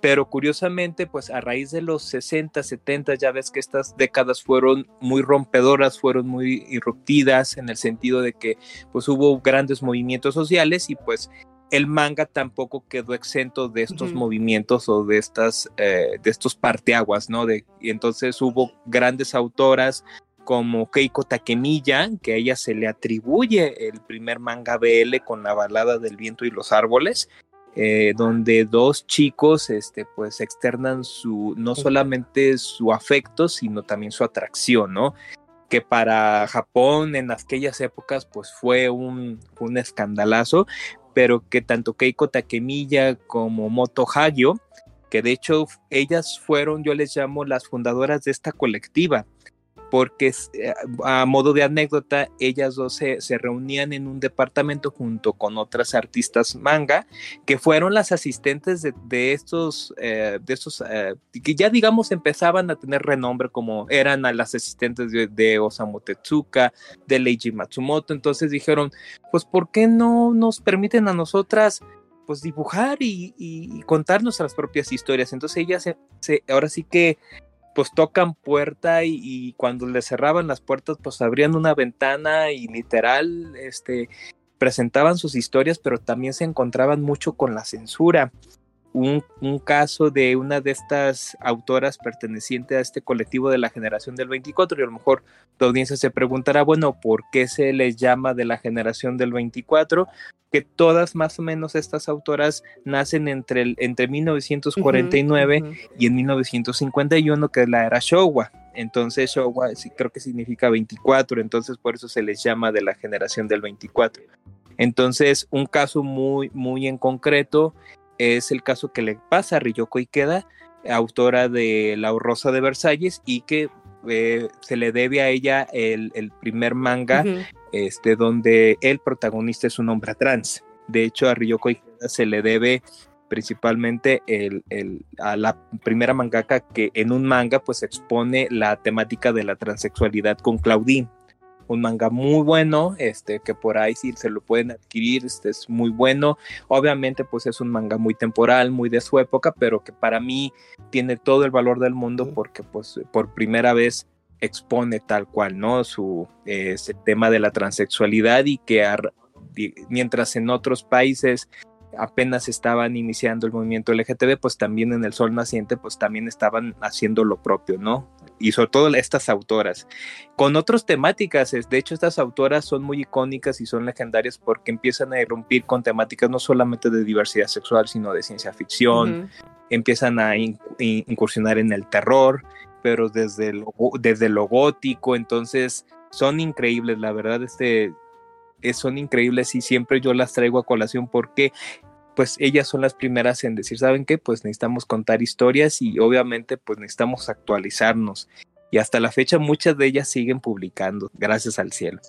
S3: pero curiosamente, pues a raíz de los 60, 70, ya ves que estas décadas fueron muy rompedoras, fueron muy irruptidas en el sentido de que pues hubo grandes movimientos sociales y pues el manga tampoco quedó exento de estos movimientos o de estas eh, de estos parteaguas, ¿no? De, y entonces hubo grandes autoras como Keiko Takemiya, que a ella se le atribuye el primer manga BL con la balada del viento y los árboles, eh, donde dos chicos este, pues externan su, no solamente su afecto, sino también su atracción, ¿no? que para Japón en aquellas épocas pues fue un, un escandalazo, pero que tanto Keiko Takemiya como Moto Hagio, que de hecho ellas fueron, yo les llamo las fundadoras de esta colectiva, porque eh, a modo de anécdota, ellas dos se, reunían en un departamento junto con otras artistas manga, que fueron las asistentes de, estos, eh, de estos eh, que ya digamos empezaban a tener renombre, como eran a las asistentes de, Osamu Tezuka, de Leiji Matsumoto, entonces dijeron, pues ¿por qué no nos permiten a nosotras pues dibujar y, contar nuestras propias historias? Entonces ellas se, ahora sí que pues tocan puerta y, cuando le cerraban las puertas pues abrían una ventana y literal este presentaban sus historias pero también se encontraban mucho con la censura un, caso de una de estas autoras perteneciente a este colectivo de la generación del 24 y a lo mejor tu audiencia se preguntará, bueno, ¿por qué se les llama de la generación del 24? Que todas más o menos estas autoras nacen entre, el, entre 1949 y en 1951, que es la era Showa. Entonces Showa sí, creo que significa 24, entonces por eso se les llama de la generación del 24. Entonces, un caso muy, muy en concreto es el caso que le pasa a Ryoko Ikeda, autora de La Rosa de Versalles, y que eh, se le debe a ella el, primer manga este, donde el protagonista es un hombre trans. De hecho, a Ryoko Ikeda se le debe principalmente el, a la primera mangaka que en un manga pues expone la temática de la transexualidad con Claudine un manga muy bueno, este, que por ahí sí se lo pueden adquirir, este es muy bueno. Obviamente, pues es un manga muy temporal, muy de su época, pero que para mí tiene todo el valor del mundo porque, pues, por primera vez expone tal cual, ¿no? Su ese tema de la transexualidad y que mientras en otros países apenas estaban iniciando el movimiento LGTB, pues también en el Sol Naciente, pues también estaban haciendo lo propio, ¿no? Y sobre todo estas autoras. Con otras temáticas, de hecho estas autoras son muy icónicas y son legendarias porque empiezan a irrumpir con temáticas no solamente de diversidad sexual, sino de ciencia ficción, empiezan a incursionar en el terror, pero desde lo, desde lo gótico, entonces son increíbles, la verdad, este, son increíbles y siempre yo las traigo a colación porque pues ellas son las primeras en decir, ¿saben qué? Pues necesitamos contar historias y obviamente pues necesitamos actualizarnos. Y hasta la fecha muchas de ellas siguen publicando, gracias al cielo.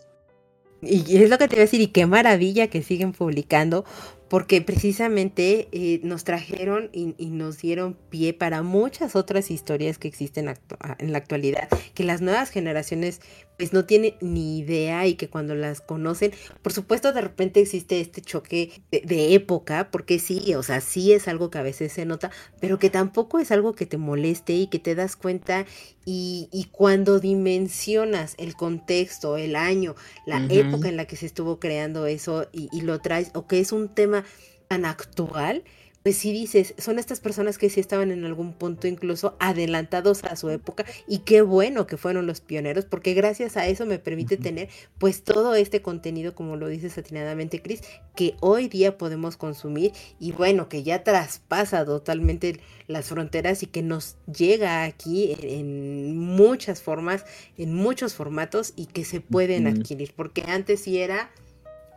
S2: Y es lo que te voy a decir, y qué maravilla que siguen publicando, porque precisamente eh, nos trajeron y, nos dieron pie para muchas otras historias que existen en la actualidad, que las nuevas generaciones pues no tienen ni idea y que cuando las conocen, por supuesto de repente existe este choque de, época, porque sí, o sea, sí es algo que a veces se nota, pero que tampoco es algo que te moleste y que te das cuenta y, y cuando dimensionas el contexto, el año, la época en la que se estuvo creando eso y, y lo traes, o que es un tema tan actual, pues si dices, son estas personas que sí estaban en algún punto incluso adelantados a su época y qué bueno que fueron los pioneros porque gracias a eso me permite tener pues todo este contenido como lo dices atinadamente Cris que hoy día podemos consumir y bueno que ya traspasa totalmente las fronteras y que nos llega aquí en, muchas formas, en muchos formatos y que se pueden adquirir porque antes sí era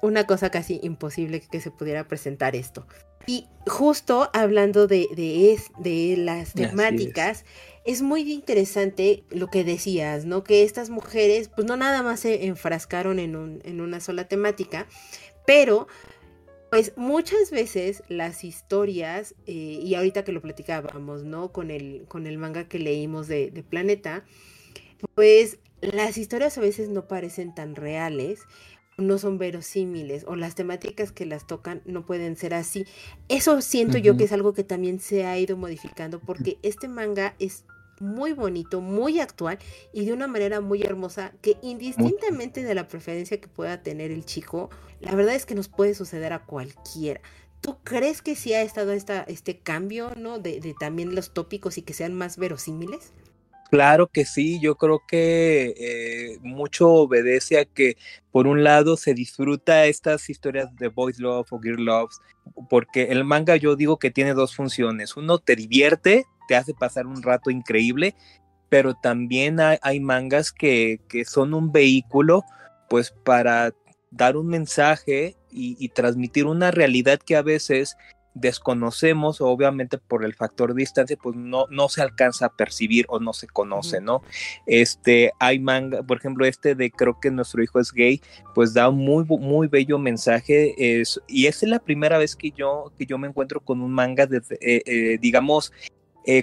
S2: una cosa casi imposible que se pudiera presentar esto. Y justo hablando de, de, de las temáticas, es. muy interesante lo que decías, ¿no? Que estas mujeres, pues no nada más se enfrascaron en, un, en una sola temática, pero pues muchas veces las historias, eh, y ahorita que lo platicábamos, ¿no? Con el, con el manga que leímos de, de Planeta, pues las historias a veces no parecen tan reales, no son verosímiles o las temáticas que las tocan no pueden ser así. Eso siento yo que es algo que también se ha ido modificando porque este manga es muy bonito, muy actual y de una manera muy hermosa que indistintamente de la preferencia que pueda tener el chico, la verdad es que nos puede suceder a cualquiera. ¿Tú crees que sí ha estado esta, este cambio, ¿no? De, de también los tópicos y que sean más verosímiles?
S3: Claro que sí, yo creo que eh, mucho obedece a que por un lado se disfruta estas historias de boys love o girl love, porque el manga yo digo que tiene dos funciones, uno te divierte, te hace pasar un rato increíble pero también hay, mangas que, que, son un vehículo pues para dar un mensaje y, y, transmitir una realidad que a veces desconocemos, obviamente por el factor distancia, pues no, no se alcanza a percibir o no se conoce, ¿no? Este, hay manga, por ejemplo, este de creo que nuestro hijo es gay, pues da un muy, muy bello mensaje, es, y esa es la primera vez que yo, que yo me encuentro con un manga, de, eh, eh, digamos,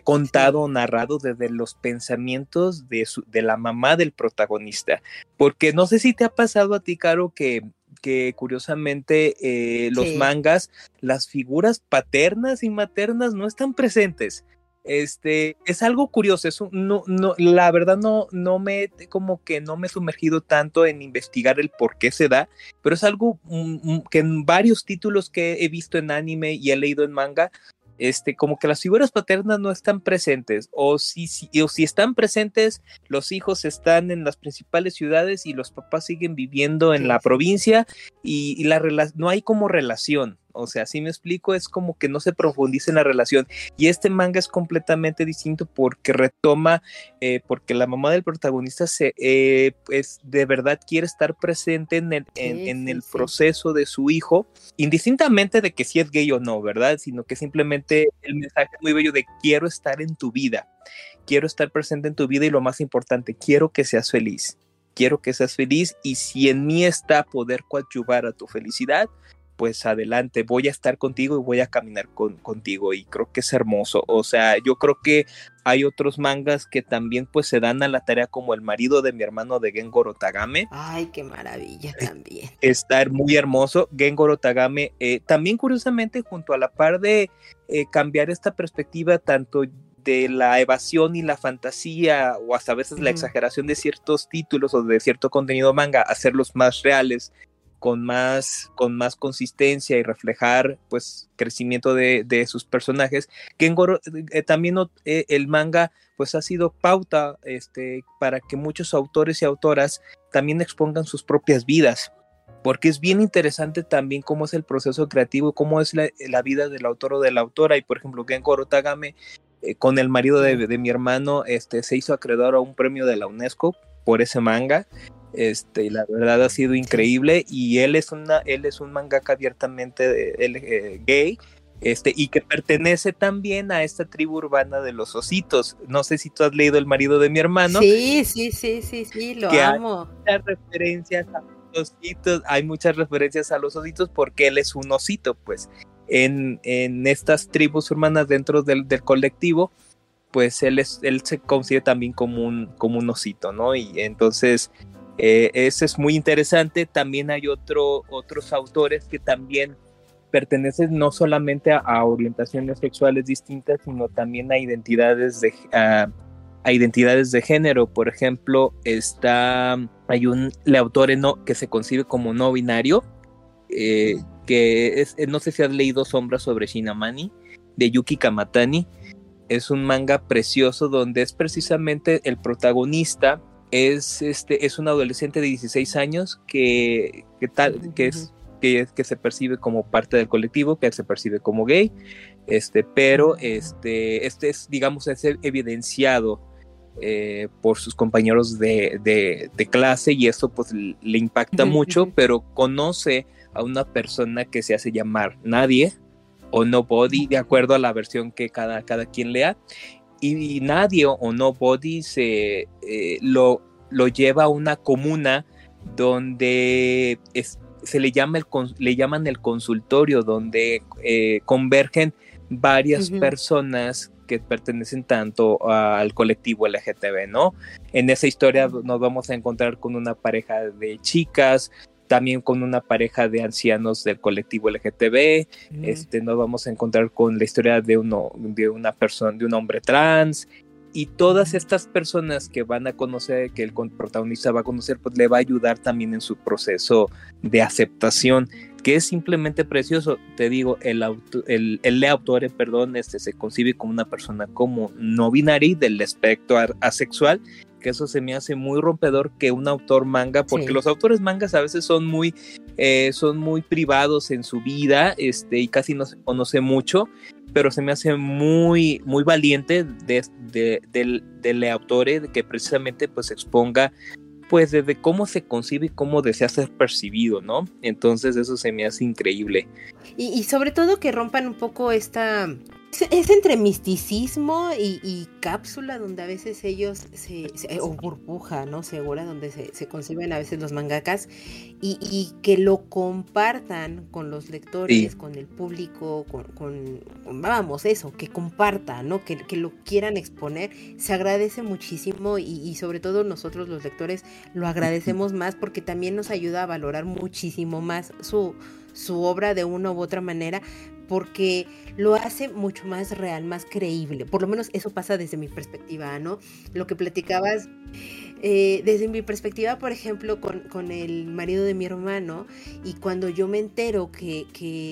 S3: contado, narrado desde los pensamientos de, su, de la mamá del protagonista, porque no sé si te ha pasado a ti, Caro, que que curiosamente eh, los mangas, las figuras paternas y maternas no están presentes. Este es algo curioso, eso no, no, la verdad no, no me como que no me he sumergido tanto en investigar el por qué se da, pero es algo mm, mm, que en varios títulos que he visto en anime y he leído en manga este, como que las figuras paternas no están presentes, o si, o si están presentes, los hijos están en las principales ciudades y los papás siguen viviendo en la provincia y, la no hay como relación. O sea, si me explico, es como que no se profundiza en la relación. Y este manga es completamente distinto porque retoma, eh, porque la mamá del protagonista se, eh, pues de verdad quiere estar presente en el, en, el proceso de su hijo, indistintamente de que si es gay o no, ¿verdad? Sino que simplemente el mensaje es muy bello de quiero estar en tu vida, quiero estar presente en tu vida y lo más importante, quiero que seas feliz quiero que seas feliz y si en mí está poder coadyuvar a tu felicidad, pues adelante, voy a estar contigo y voy a caminar con, contigo y creo que es hermoso. O sea, yo creo que hay otros mangas que también pues se dan a la tarea como el marido de mi hermano de Gengoro Tagame.
S2: Ay, qué maravilla también.
S3: Está muy hermoso. Gengoro Tagame, eh, también curiosamente junto a la par de eh, cambiar esta perspectiva tanto de la evasión y la fantasía o hasta a veces la exageración de ciertos títulos o de cierto contenido manga, hacerlos más reales con más, con más consistencia y reflejar pues crecimiento de, sus personajes. que eh, también eh, el manga pues ha sido pauta este, para que muchos autores y autoras también expongan sus propias vidas. Porque es bien interesante también cómo es el proceso creativo, cómo es la, vida del autor o de la autora. Y por ejemplo, Gengoro Tagame, eh, con el marido de, de, mi hermano, este, se hizo acreedor a un premio de la UNESCO por ese manga. Este, la verdad ha sido increíble y él es una, él es un mangaka abiertamente eh, gay, este, y que pertenece también a esta tribu urbana de los ositos. No sé si tú has leído El marido de mi hermano.
S2: Sí, sí, sí, sí, sí, lo amo.
S3: Hay muchas referencias a los ositos, hay muchas referencias a los ositos porque él es un osito, pues. En, en estas tribus urbanas dentro del, del colectivo, pues él, es, él se considera también como un, como un osito, ¿no? Y entonces eh, ese es muy interesante. También hay otro, otros autores que también pertenecen no solamente a, orientaciones sexuales distintas, sino también a identidades de, a, identidades de género. Por ejemplo, está, hay un autor no, que se concibe como no binario, eh, que es, no sé si has leído Sombras sobre Shinamani, de Yuki Kamatani. Es un manga precioso donde es precisamente el protagonista es, este, es un adolescente de 16 años que, que tal, que, es, que, que, se percibe como parte del colectivo, que se percibe como gay, este, pero este, este es, digamos, es evidenciado eh, por sus compañeros de, de, clase y eso pues le impacta mucho, pero conoce a una persona que se hace llamar nadie o nobody, de acuerdo a la versión que cada, cada quien lea, y nadie o nobody se eh, lo, lo lleva a una comuna donde se le, llama el, le llaman el consultorio, donde eh, convergen varias personas que pertenecen tanto al colectivo LGTB, ¿no? En esa historia nos vamos a encontrar con una pareja de chicas, también con una pareja de ancianos del colectivo LGTB, este, nos vamos a encontrar con la historia de, uno, de una persona, de un hombre trans, y todas estas personas que van a conocer, que el protagonista va a conocer, pues le va a ayudar también en su proceso de aceptación, que es simplemente precioso. Te digo, el, auto, el, el autor, perdón, este, se concibe como una persona como no binaria del espectro asexual que eso se me hace muy rompedor que un autor manga, porque los autores mangas a veces son muy, eh, son muy privados en su vida, este, y casi no se conoce mucho, pero se me hace muy, muy valiente de, del, del autor que precisamente pues exponga pues desde cómo se concibe y cómo desea ser percibido, ¿no? Entonces eso se me hace increíble.
S2: Y, y sobre todo que rompan un poco esta es entre misticismo y, cápsula donde a veces ellos se, o burbuja, ¿no? Segura, donde se, conciben a veces los mangakas y, que lo compartan con los lectores, con el público, con, vamos, eso, que compartan, ¿no? Que, que, lo quieran exponer, se agradece muchísimo y, sobre todo nosotros los lectores lo agradecemos más porque también nos ayuda a valorar muchísimo más su, su obra de una u otra manera, porque lo hace mucho más real, más creíble. Por lo menos eso pasa desde mi perspectiva, ¿no? Lo que platicabas eh, desde mi perspectiva, por ejemplo, con, el marido de mi hermano, y cuando yo me entero que,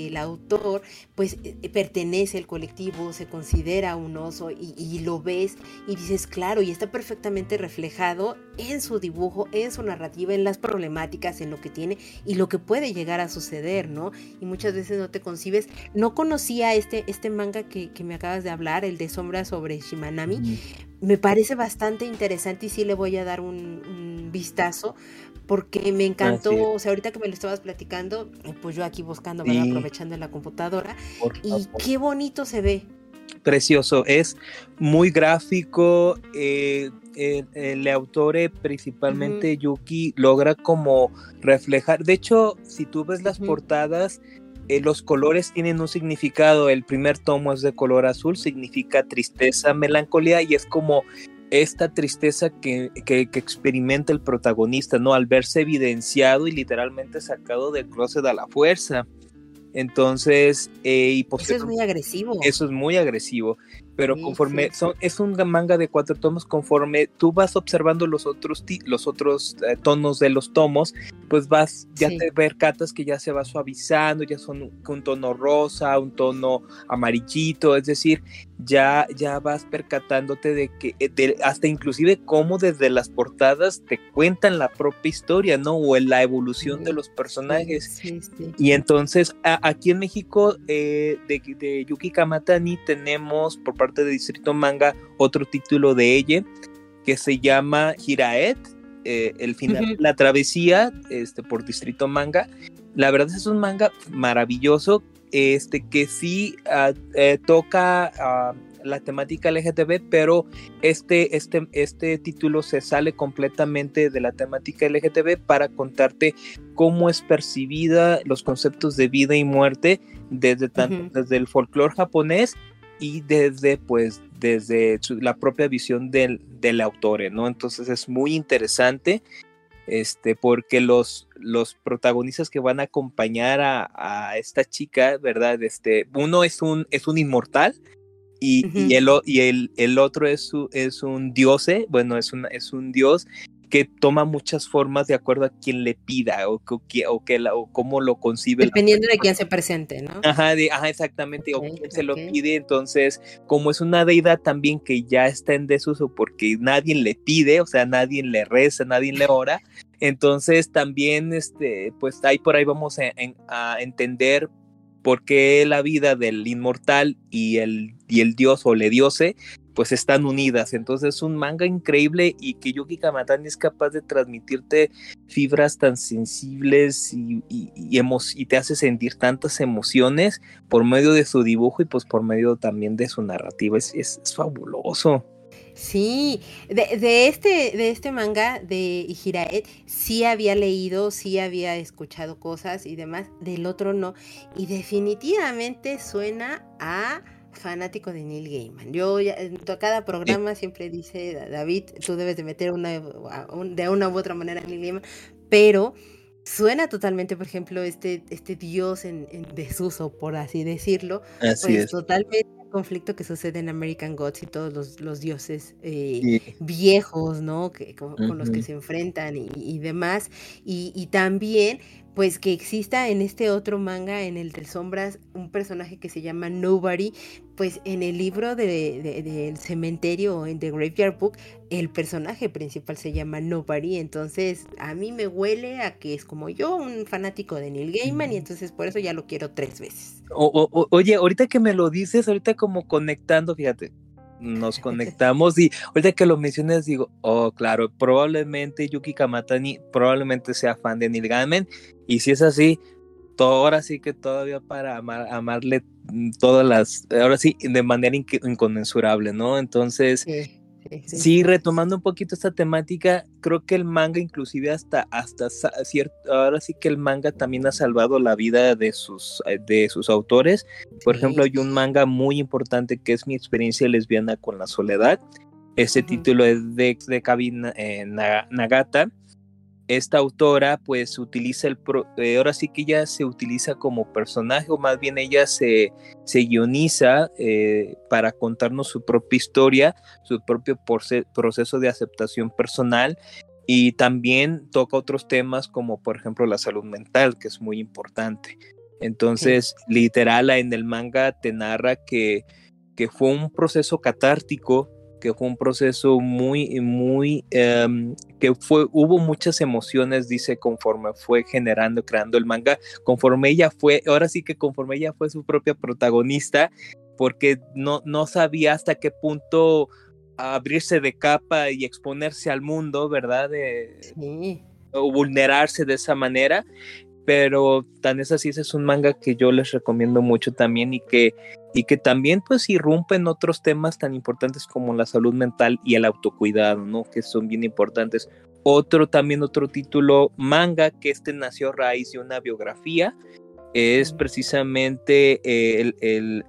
S2: el autor, pues, eh, pertenece al colectivo, se considera un oso, y, lo ves y dices, claro, y está perfectamente reflejado en su dibujo, en su narrativa, en las problemáticas, en lo que tiene y lo que puede llegar a suceder, ¿no? Y muchas veces no te concibes. No conocía este, este manga que, me acabas de hablar, el de Sombra sobre Shimanami, me parece bastante interesante y sí le voy a dar un, vistazo porque me encantó, o sea, ahorita que me lo estabas platicando, eh, pues yo aquí buscando, aprovechando la computadora y qué bonito se ve.
S3: Precioso, es muy gráfico, eh, el, autor, principalmente Yuki, logra como reflejar, de hecho, si tú ves las portadas, eh, los colores tienen un significado. El primer tomo es de color azul, significa tristeza, melancolía y es como esta tristeza que, que, experimenta el protagonista, ¿no? Al verse evidenciado y literalmente sacado del closet a la fuerza. Entonces, eh, y
S2: Eso es muy agresivo.
S3: Eso es muy agresivo pero conforme son, es un manga de cuatro tomos, conforme tú vas observando los otros, los otros eh, tonos de los tomos, pues vas, ya te percatas que ya se va suavizando, ya son un, tono rosa, un tono amarillito, es decir, ya, ya vas percatándote de que, eh, hasta inclusive como desde las portadas te cuentan la propia historia, ¿no? O la evolución de los personajes. y entonces, aquí en México, eh, de, de Yuki Kamatani, tenemos por parte de Distrito Manga otro título de ella que se llama Hiraet, eh, el final la travesía este, por Distrito Manga. La verdad es un manga maravilloso este, que sí ah, eh, toca uh, la temática LGTB, pero este, este, este título se sale completamente de la temática LGTB para contarte cómo es percibida los conceptos de vida y muerte desde, tanto, desde el folclore japonés y desde pues desde la propia visión del, del autor, ¿no? Entonces es muy interesante este, porque los, los protagonistas que van a acompañar a, esta chica, ¿verdad? Este, uno es un, es un inmortal y, y, el, y el, el, otro es, es un dios, bueno, es, una, es un dios que toma muchas formas de acuerdo a quien le pida o, o, o, que la, o cómo lo concibe.
S2: Dependiendo de quién se presente, ¿no?
S3: Ajá, ajá exactamente, o quién se lo pide. Entonces, como es una deidad también que ya está en desuso porque nadie le pide, o sea, nadie le reza, nadie le ora. Entonces también, este, pues ahí por ahí vamos a, entender por qué la vida del inmortal y el, y el dios o le diose pues están unidas. Entonces es un manga increíble y que Yuki Kamatani es capaz de transmitirte fibras tan sensibles y, y, te hace sentir tantas emociones por medio de su dibujo y pues por medio también de su narrativa. Es, es, fabuloso.
S2: Sí, de, este, de este manga de Hiraet sí había leído, sí había escuchado cosas y demás, del otro no. Y definitivamente suena a fanático de Neil Gaiman. Yo en cada programa siempre dice David, tú debes de meter una de una u otra manera a Neil Gaiman, pero suena totalmente, por ejemplo, este, este dios en, desuso, por así decirlo,
S3: así
S2: pues
S3: es.
S2: totalmente conflicto que sucede en American Gods y todos los, dioses eh, viejos, ¿no? Que, con, los que se enfrentan y, demás. Y, y, también pues que exista en este otro manga, en el de Sombras, un personaje que se llama Nobody, pues en el libro del de, cementerio en The Graveyard Book, el personaje principal se llama Nobody, entonces a mí me huele a que es como yo, un fanático de Neil Gaiman, y entonces por eso ya lo quiero tres veces.
S3: oye, ahorita que me lo dices, ahorita como conectando, fíjate, nos [laughs] conectamos y ahorita que lo mencionas digo, oh, claro, probablemente Yuki Kamatani probablemente sea fan de Neil Gaiman y si es así, ahora sí que todavía para amarle mm, todas las, ahora sí, de manera inconmensurable, ¿no? Entonces, Sí, retomando un poquito esta temática, creo que el manga inclusive hasta, hasta cierto, ahora sí que el manga también ha salvado la vida de sus, eh, de sus autores. Por ejemplo, hay un manga muy importante que es mi experiencia lesbiana con la soledad. Ese título es de, de Kabin eh, Nagata esta autora pues utiliza el, eh, ahora sí que ella se utiliza como personaje o más bien ella se, se guioniza eh, para contarnos su propia historia, su propio proceso de aceptación personal y también toca otros temas como por ejemplo la salud mental, que es muy importante. Entonces, literal, en el manga te narra que, que fue un proceso catártico que fue un proceso muy, muy, em, que fue, hubo muchas emociones, dice, conforme fue generando, creando el manga, conforme ella fue, ahora sí que conforme ella fue su propia protagonista, porque no, no sabía hasta qué punto abrirse de capa y exponerse al mundo, ¿verdad? O vulnerarse de esa manera pero tan es así, ese es un manga que yo les recomiendo mucho también y que, y que también pues irrumpe en otros temas tan importantes como la salud mental y el autocuidado, ¿no? Que son bien importantes. Otro también, otro título, manga, que este nació a raíz de una biografía es precisamente el,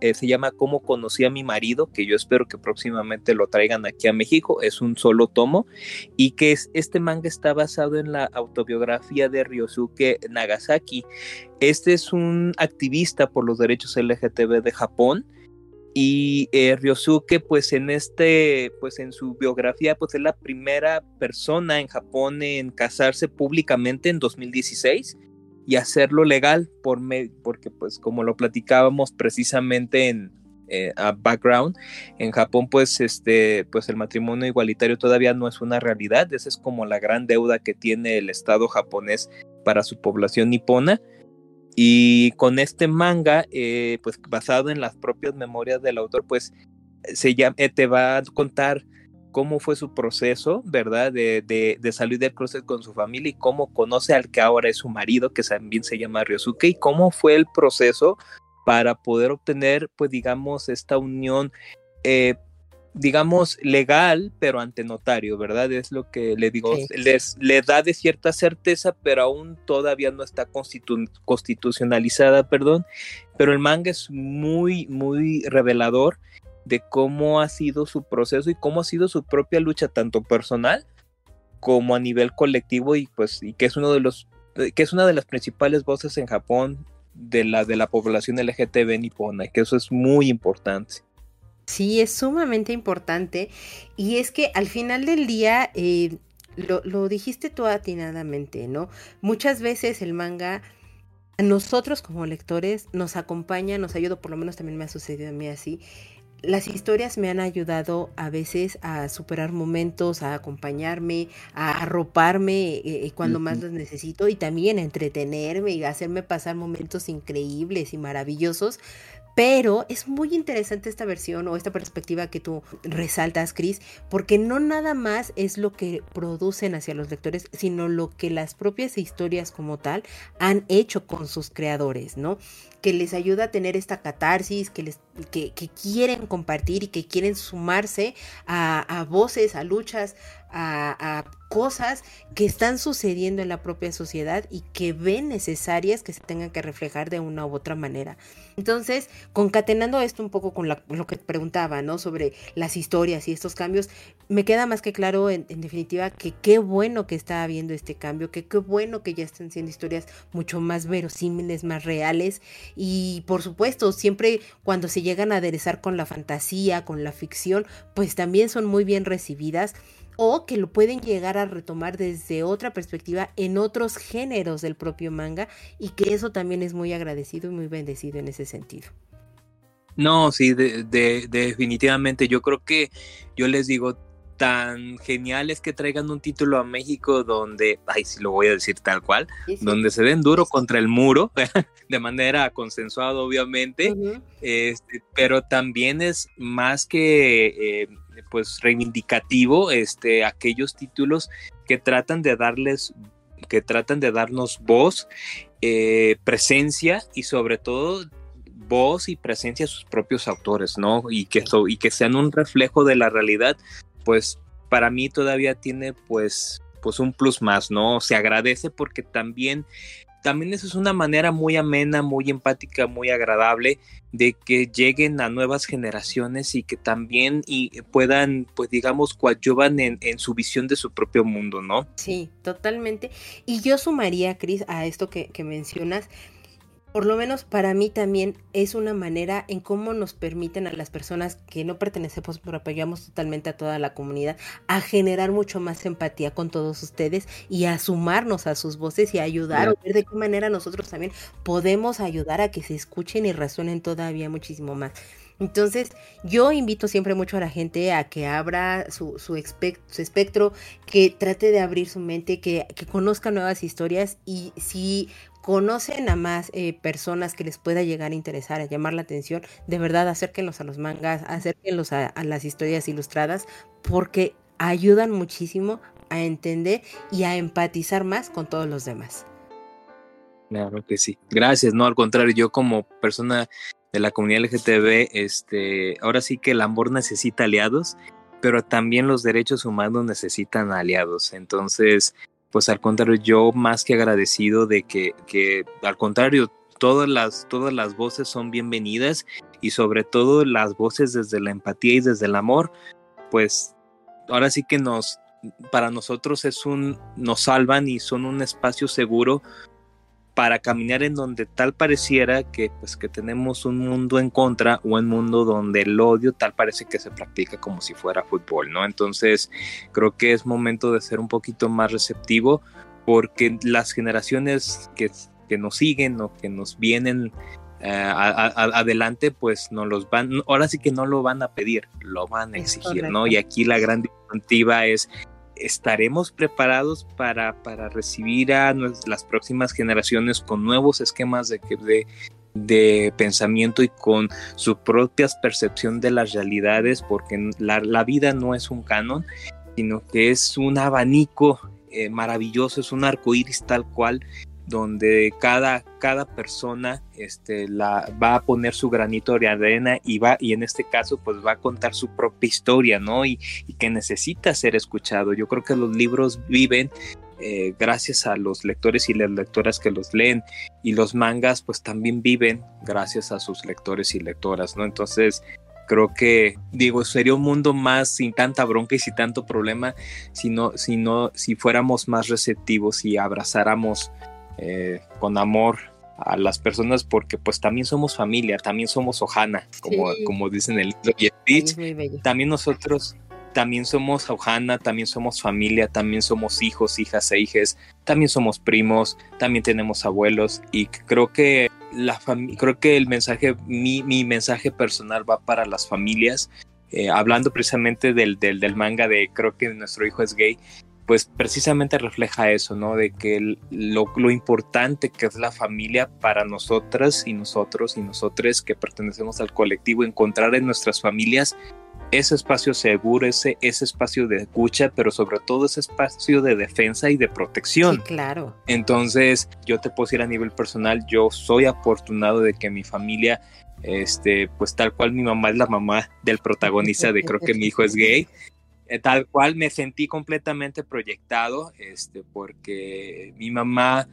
S3: eh, se llama Cómo conocí a mi marido, que yo espero que próximamente lo traigan aquí a México, es un solo tomo, y que es, este manga está basado en la autobiografía de Ryosuke Nagasaki. Este es un activista por los derechos LGTB de Japón, y eh, Ryosuke pues en este pues en su biografía pues es la primera persona en Japón en casarse públicamente en 2016 y hacerlo legal por porque pues como lo platicábamos precisamente en eh, background en Japón pues este pues el matrimonio igualitario todavía no es una realidad. Esa es como la gran deuda que tiene el estado japonés para su población nipona. Y con este manga eh, pues basado en las propias memorias del autor pues se llama, eh, te va a contar cómo fue su proceso, ¿verdad? De, de, salir del closet con su familia y cómo conoce al que ahora es su marido, que también se llama Ryosuke, y cómo fue el proceso para poder obtener, pues digamos, esta unión, eh, digamos, legal, pero ante notario, ¿verdad? Es lo que le digo, les, le da de cierta certeza, pero aún todavía no está constitucionalizada, perdón, pero el manga es muy, muy revelador de cómo ha sido su proceso y cómo ha sido su propia lucha, tanto personal como a nivel colectivo, y pues, y que es uno de los, eh, que es una de las principales voces en Japón de la, de la población LGTB nipona, que eso es muy importante.
S2: Sí, es sumamente importante. Y es que al final del día, eh, lo, lo, dijiste tú atinadamente, ¿no? Muchas veces el manga nosotros como lectores nos acompaña, nos ayuda, por lo menos también me ha sucedido a mí así, las historias me han ayudado a veces a superar momentos, a acompañarme, a arroparme eh, eh, cuando más los necesito y también a entretenerme y a hacerme pasar momentos increíbles y maravillosos, pero es muy interesante esta versión o esta perspectiva que tú resaltas, Chris, porque no nada más es lo que producen hacia los lectores, sino lo que las propias historias como tal han hecho con sus creadores, ¿no? Que les ayuda a tener esta catarsis, que, les, que, quieren compartir y que quieren sumarse a, voces, a luchas, a, cosas que están sucediendo en la propia sociedad y que ven necesarias que se tengan que reflejar de una u otra manera. Entonces, concatenando esto un poco con lo que preguntaba, ¿no? Sobre las historias y estos cambios, me queda más que claro, en, definitiva, que qué bueno que está habiendo este cambio, que qué bueno que ya están siendo historias mucho más verosímiles, más reales y, por supuesto, siempre cuando se llegan a aderezar con la fantasía, con la ficción, pues también son muy bien recibidas o que lo pueden llegar a retomar desde otra perspectiva en otros géneros del propio manga y que eso también es muy agradecido y muy bendecido en ese sentido.
S3: No, sí, de, definitivamente. Yo creo que yo les digo, tan genial es que traigan un título a México donde, ay, sí lo voy a decir tal cual, donde se den duro contra el muro, [laughs] de manera consensuada, obviamente, este, pero también es más que, eh, pues, reivindicativo, este, aquellos títulos que tratan de darles, que tratan de darnos voz, eh, presencia y sobre todo voz y presencia a sus propios autores, ¿no? Y que, y que sean un reflejo de la realidad pues para mí todavía tiene pues pues un plus más, ¿no? Se agradece porque también también eso es una manera muy amena, muy empática, muy agradable de que lleguen a nuevas generaciones y que también y puedan, pues digamos, coadyuvan en, en su visión de su propio mundo, ¿no?
S2: Sí, totalmente. Y yo sumaría, Cris, a esto que, que mencionas, por lo menos para mí también es una manera en cómo nos permiten a las personas que no pertenecemos, pero apoyamos totalmente a toda la comunidad, a generar mucho más empatía con todos ustedes y a sumarnos a sus voces y a ayudar, a ver de qué manera nosotros también podemos ayudar a que se escuchen y resuenen todavía muchísimo más. Entonces, yo invito siempre mucho a la gente a que abra su, su, espectro, que trate de abrir su mente, que, que conozca nuevas historias y si conocen a más eh, personas que les pueda llegar a interesar, a llamar la atención, de verdad acérquenlos a los mangas, acérquenlos a, las historias ilustradas, porque ayudan muchísimo a entender y a empatizar más con todos los demás.
S3: Claro que sí. Gracias, no, al contrario, yo como persona de la comunidad LGTB, este, ahora sí que el amor necesita aliados, pero también los derechos humanos necesitan aliados. Entonces, pues al contrario, yo más que agradecido de que, que al contrario, todas las, todas las voces son bienvenidas y sobre todo las voces desde la empatía y desde el amor, pues ahora sí que nos, para nosotros es un, nos salvan y son un espacio seguro para caminar en donde tal pareciera que pues que tenemos un mundo en contra o un mundo donde el odio tal parece que se practica como si fuera fútbol, ¿no? Entonces creo que es momento de ser un poquito más receptivo porque las generaciones que, que nos siguen o que nos vienen eh, adelante pues no los van, ahora sí que no lo van a pedir, lo van a exigir, ¿no? Y aquí la gran disyuntiva es estaremos preparados para, para recibir a las próximas generaciones con nuevos esquemas de, de, de pensamiento y con su propia percepción de las realidades, porque la, la vida no es un canon, sino que es un abanico eh, maravilloso, es un arco iris tal cual donde cada, cada persona este, la, va a poner su granito de arena y va, y en este caso, pues va a contar su propia historia, ¿no? Y, que necesita ser escuchado. Yo creo que los libros viven eh, gracias a los lectores y las lectoras que los leen, y los mangas, pues también viven gracias a sus lectores y lectoras, ¿no? Entonces, creo que digo sería un mundo más sin tanta bronca y sin tanto problema si no, si no si fuéramos más receptivos y abrazáramos eh, con amor a las personas porque pues también somos familia, también somos Ojana, como, como dicen el libro también nosotros también somos Ojana, también somos familia, también somos hijos, hijas e hijes, también somos primos, también tenemos abuelos y creo que la creo que el mensaje, mi, mi, mensaje personal va para las familias, eh, hablando precisamente del, del, del, manga de creo que nuestro hijo es gay, pues precisamente refleja eso, ¿no? De que lo, importante que es la familia para nosotras y nosotros y nosotros que pertenecemos al colectivo, encontrar en nuestras familias ese espacio seguro, ese, ese espacio de escucha, pero sobre todo ese espacio de defensa y de protección. Sí,
S2: claro.
S3: Entonces, yo te puedo decir a nivel personal, yo soy afortunado de que mi familia, este, pues tal cual mi mamá es la mamá del protagonista de creo que mi hijo es gay, tal cual me sentí completamente proyectado, este, porque mi mamá,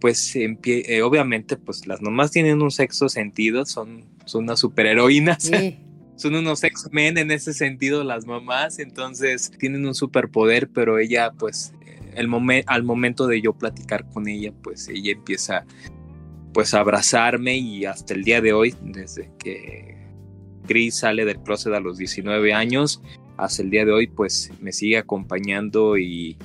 S3: pues eh, obviamente, pues las mamás tienen un sexo sentido, son, son unas superheroínas. [laughs] son unos X-Men en ese sentido las mamás, entonces tienen un superpoder, pero ella pues el al momento de yo platicar con ella, pues ella empieza pues a abrazarme y hasta el día de hoy, desde que Chris sale del closet a los 19 años, hasta el día de hoy pues me sigue acompañando y,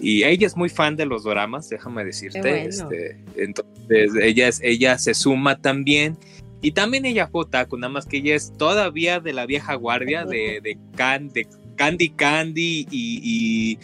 S3: y ella es muy fan de los doramas, déjame decirte. Este, entonces ella, es, ella se suma también. Y también ella fue otaku, nada más que ella es todavía de la vieja guardia de, de, Candy Candy y,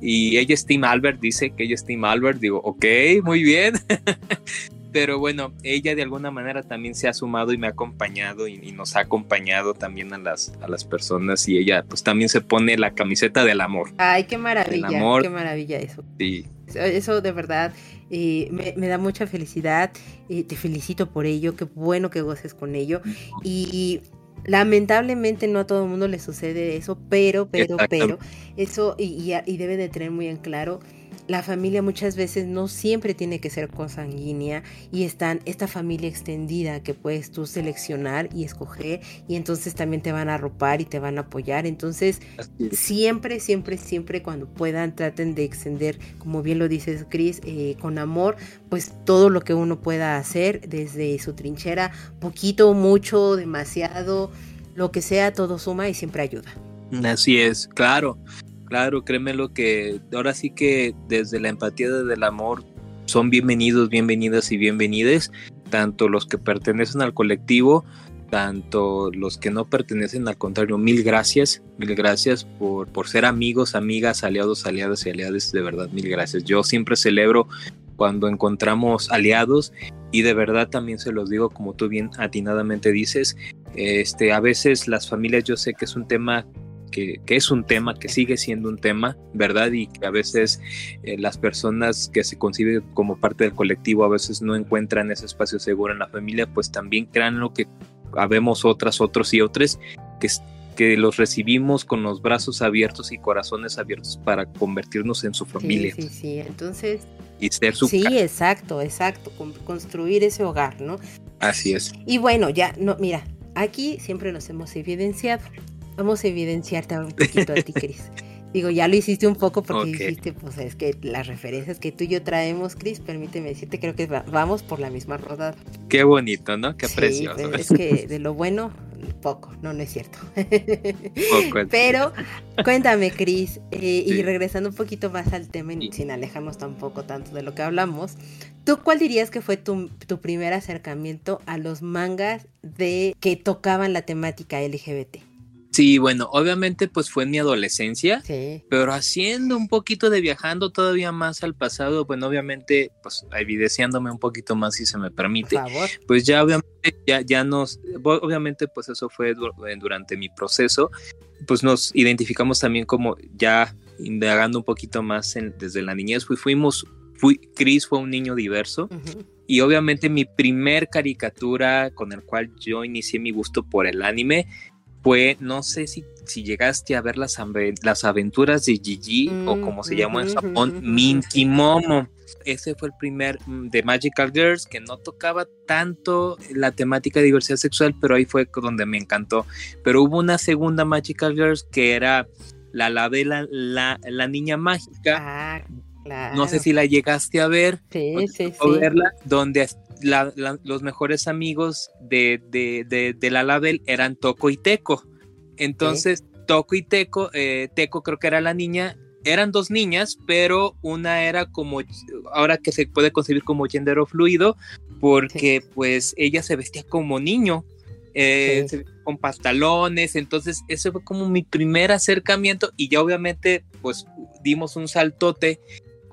S3: y, ella es Team Albert, dice que ella es Team Albert. Digo, ok, muy bien. [laughs] pero bueno, ella de alguna manera también se ha sumado y me ha acompañado y, nos ha acompañado también a las, a las personas y ella pues también se pone la camiseta del amor.
S2: Ay, qué maravilla, qué maravilla eso. Sí. Eso de verdad eh, me, da mucha felicidad, eh, te felicito por ello, qué bueno que goces con ello y lamentablemente no a todo el mundo le sucede eso, pero, pero, pero, eso y, y debe de tener muy en claro la familia muchas veces no siempre tiene que ser consanguínea y están esta familia extendida que puedes tú seleccionar y escoger y entonces también te van a arropar y te van a apoyar. Entonces, siempre, siempre, siempre cuando puedan traten de extender, como bien lo dices Cris, eh, con amor, pues todo lo que uno pueda hacer desde su trinchera, poquito, mucho, demasiado, lo que sea, todo suma y siempre ayuda.
S3: Así es, claro. Claro, créeme lo que ahora sí que desde la empatía, desde el amor, son bienvenidos, bienvenidas y bienvenides, tanto los que pertenecen al colectivo, tanto los que no pertenecen, al contrario, mil gracias, mil gracias por, por ser amigos, amigas, aliados, aliadas y aliadas, de verdad, mil gracias. Yo siempre celebro cuando encontramos aliados y de verdad también se los digo como tú bien atinadamente dices, este, a veces las familias yo sé que es un tema que, es un tema, que sigue siendo un tema, ¿verdad? Y que a veces eh, las personas que se conciben como parte del colectivo a veces no encuentran ese espacio seguro en la familia, pues también crean lo que habemos otras, otros y otros que, que los recibimos con los brazos abiertos y corazones abiertos para convertirnos en su familia.
S2: Sí, sí, sí. Entonces...
S3: Y ser su...
S2: Sí, exacto, exacto. Construir ese hogar, ¿no?
S3: Así es.
S2: Y bueno, ya, no, mira, aquí siempre nos hemos evidenciado vamos a evidenciarte un poquito a ti, [laughs] Cris. Digo, ya lo hiciste un poco porque dijiste, pues es que las referencias que tú y yo traemos, Cris, permíteme decirte, creo que vamos por la misma rodada.
S3: Qué bonito, ¿no? Qué precioso.
S2: es [laughs] que de lo bueno, poco, no, no es cierto. Pero cuéntame, Cris, eh, y regresando un poquito más al tema, sin alejarnos tampoco tanto de lo que hablamos, ¿tú cuál dirías que fue tu, tu primer acercamiento a los mangas de que tocaban la temática LGBT?
S3: Sí, bueno, obviamente pues fue en mi adolescencia, pero haciendo un poquito de viajando todavía más al pasado, bueno, obviamente pues evidenciándome un poquito más si se me permite, pues ya obviamente ya, ya nos, obviamente pues eso fue eh, durante mi proceso, pues nos identificamos también como ya indagando un poquito más desde la niñez, fuimos, fui, Chris fue un niño diverso. Y obviamente mi primer caricatura con el cual yo inicié mi gusto por el anime fue, no sé si, si llegaste a ver las, las aventuras de Gigi o mm, como se llamó en Japón, Minky Momo. Ese fue el primer mm, de Magical Girls que no tocaba tanto la temática de diversidad sexual, pero ahí fue donde me encantó. Pero hubo una segunda Magical Girls que era la la, la, la niña mágica. Ah, no sé si la llegaste a ver.
S2: Sí, sí,
S3: sí. Verla, donde los mejores amigos de, de, la label eran Toco y Teco. Entonces, Toco y Teco, eh, Teco creo que era la niña, eran dos niñas, pero una era como, ahora que se puede concebir como género fluido, porque pues ella se vestía como niño, eh, con pantalones, entonces ese fue como mi primer acercamiento y ya obviamente pues dimos un saltote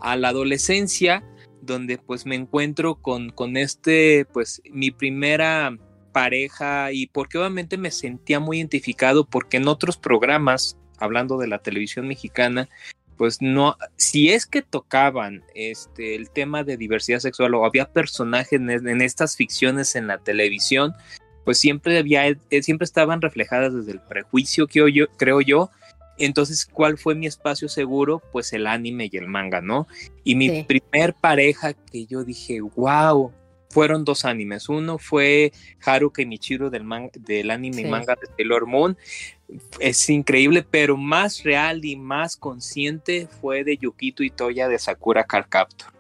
S3: a la adolescencia donde pues me encuentro con, con este, pues mi primera pareja y porque obviamente me sentía muy identificado porque en otros programas, hablando de la televisión mexicana, pues no, si es que tocaban este, el tema de diversidad sexual o había personajes en, estas ficciones en la televisión, pues siempre había, eh, siempre estaban reflejadas desde el prejuicio que yo, creo yo, entonces, ¿cuál fue mi espacio seguro? Pues el anime y el manga, ¿no? Y mi primer pareja que yo dije, wow, fueron dos animes. Uno fue Haruka y Michiro del, del anime y manga de Sailor Moon. Es increíble, pero más real y más consciente fue de Yukito y Toya de Sakura Card Captor.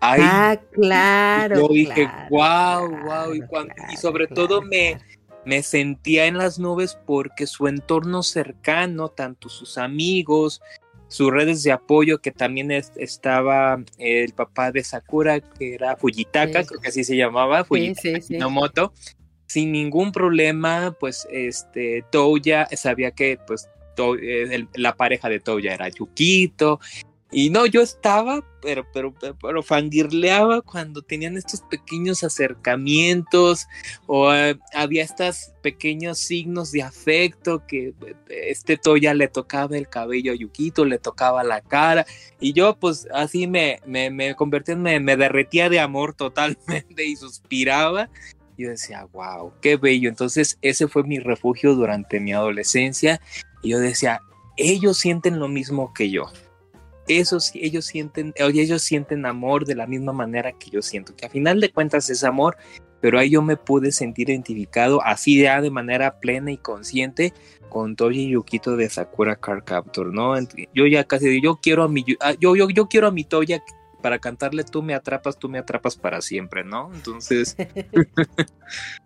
S2: ah, claro.
S3: Yo dije, wow, wow. Y, y sobre todo me, me sentía en las nubes porque su entorno cercano, tanto sus amigos, sus redes de apoyo, que también estaba el papá de Sakura, que era Fujitaka, creo que así se llamaba, Fujitaka sí, Nomoto, sin ningún problema, pues este Touya sabía que pues eh, la pareja de Touya era Yukito y no, yo estaba, pero, pero, pero, fangirleaba cuando tenían estos pequeños acercamientos o eh, había estos pequeños signos de afecto que eh, este Toya le tocaba el cabello a Yukito, le tocaba la cara y yo pues así me, me, me convertía, me, me derretía de amor totalmente y suspiraba. Yo decía, wow, qué bello. Entonces ese fue mi refugio durante mi adolescencia. Y yo decía, ellos sienten lo mismo que yo esos, ellos sienten, ellos sienten amor de la misma manera que yo siento, que a final de cuentas es amor, pero ahí yo me pude sentir identificado así ya de manera plena y consciente con Toji Yukito de Sakura Car Captor, ¿no? Yo ya casi yo quiero a mi ah, yo, yo, yo quiero a mi Toya para cantarle tú me atrapas, tú me atrapas para siempre, ¿no? Entonces [laughs]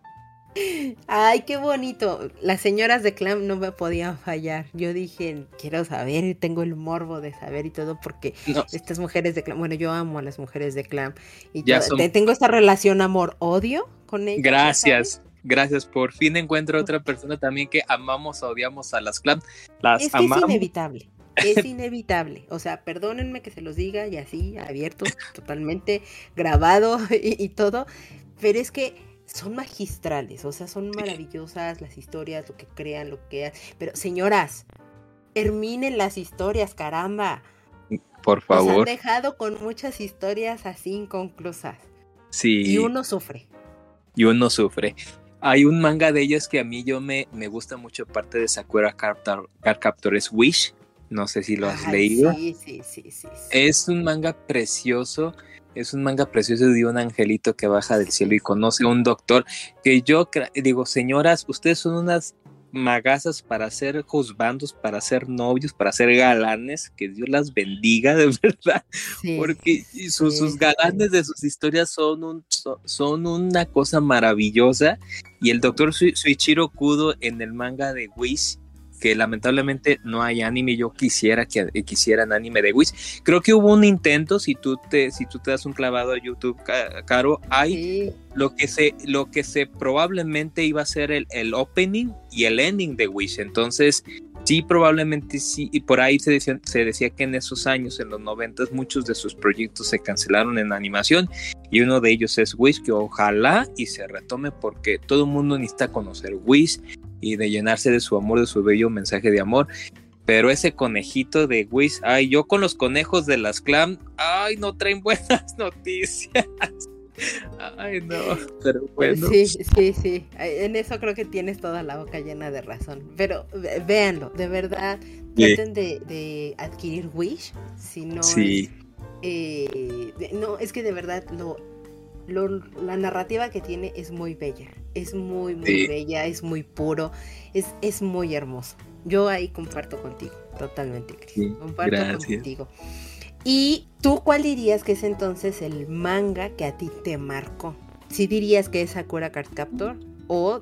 S2: Ay, qué bonito. Las señoras de Clam no me podían fallar. Yo dije, quiero saber, y tengo el morbo de saber y todo, porque estas mujeres de Clam, bueno, yo amo a las mujeres de Clam. Y tengo esta relación amor-odio con ellas.
S3: Gracias. Gracias, por fin encuentro otra persona también que amamos, odiamos a las Clam. Las
S2: es
S3: amamos.
S2: es inevitable. [laughs] Es inevitable. O sea, perdónenme que se los diga y así, abierto, totalmente grabado [laughs] y todo. Pero es que son magistrales, o sea, son maravillosas las historias, lo que crean, lo que Pero señoras, terminen las historias, caramba.
S3: Por favor. Nos
S2: han dejado con muchas historias así inconclusas.
S3: Sí.
S2: Y uno sufre.
S3: Y uno sufre. Hay un manga de ellos que a mí yo me, me gusta mucho, parte de Sakura Card Captor, es Wish. No sé si lo has leído.
S2: Sí, sí, sí, sí,
S3: Es un manga precioso es un manga precioso de un angelito que baja del cielo y conoce a un doctor que yo digo, señoras, ustedes son unas magazas para ser juzbandos, para ser novios, para ser galanes, que Dios las bendiga [laughs] de verdad, porque sus, galanes de sus historias son, un, son una cosa maravillosa y el doctor Suichiro Kudo en el manga de Wish que lamentablemente no hay anime. Yo quisiera que quisieran anime de Wish. Creo que hubo un intento, si tú te, si tú te das un clavado a YouTube, Caro, hay lo que se, lo que se probablemente iba a ser el, el opening y el ending de Wish. Entonces, sí, probablemente sí, y por ahí se decía, se decía que en esos años, en los noventas, muchos de sus proyectos se cancelaron en animación y uno de ellos es Wish, que ojalá y se retome porque todo el mundo necesita conocer Wish y de llenarse de su amor, de su bello mensaje de amor. Pero ese conejito de Wish, ay, yo con los conejos de las clan, ay, no traen [laughs] buenas noticias. [laughs] Ay, no, pero bueno.
S2: Sí, sí, sí. En eso creo que tienes toda la boca llena de razón. Pero véanlo, de verdad, traten de, adquirir Wish. Si no.
S3: Sí.
S2: Eh, no, es que de verdad lo, la narrativa que tiene es muy bella, es muy, muy bella, es muy puro, es, es muy hermoso. Yo ahí comparto contigo, totalmente, comparto contigo. ¿Y tú cuál dirías que es entonces el manga que a ti te marcó? ¿Si dirías que es Sakura Card Captor o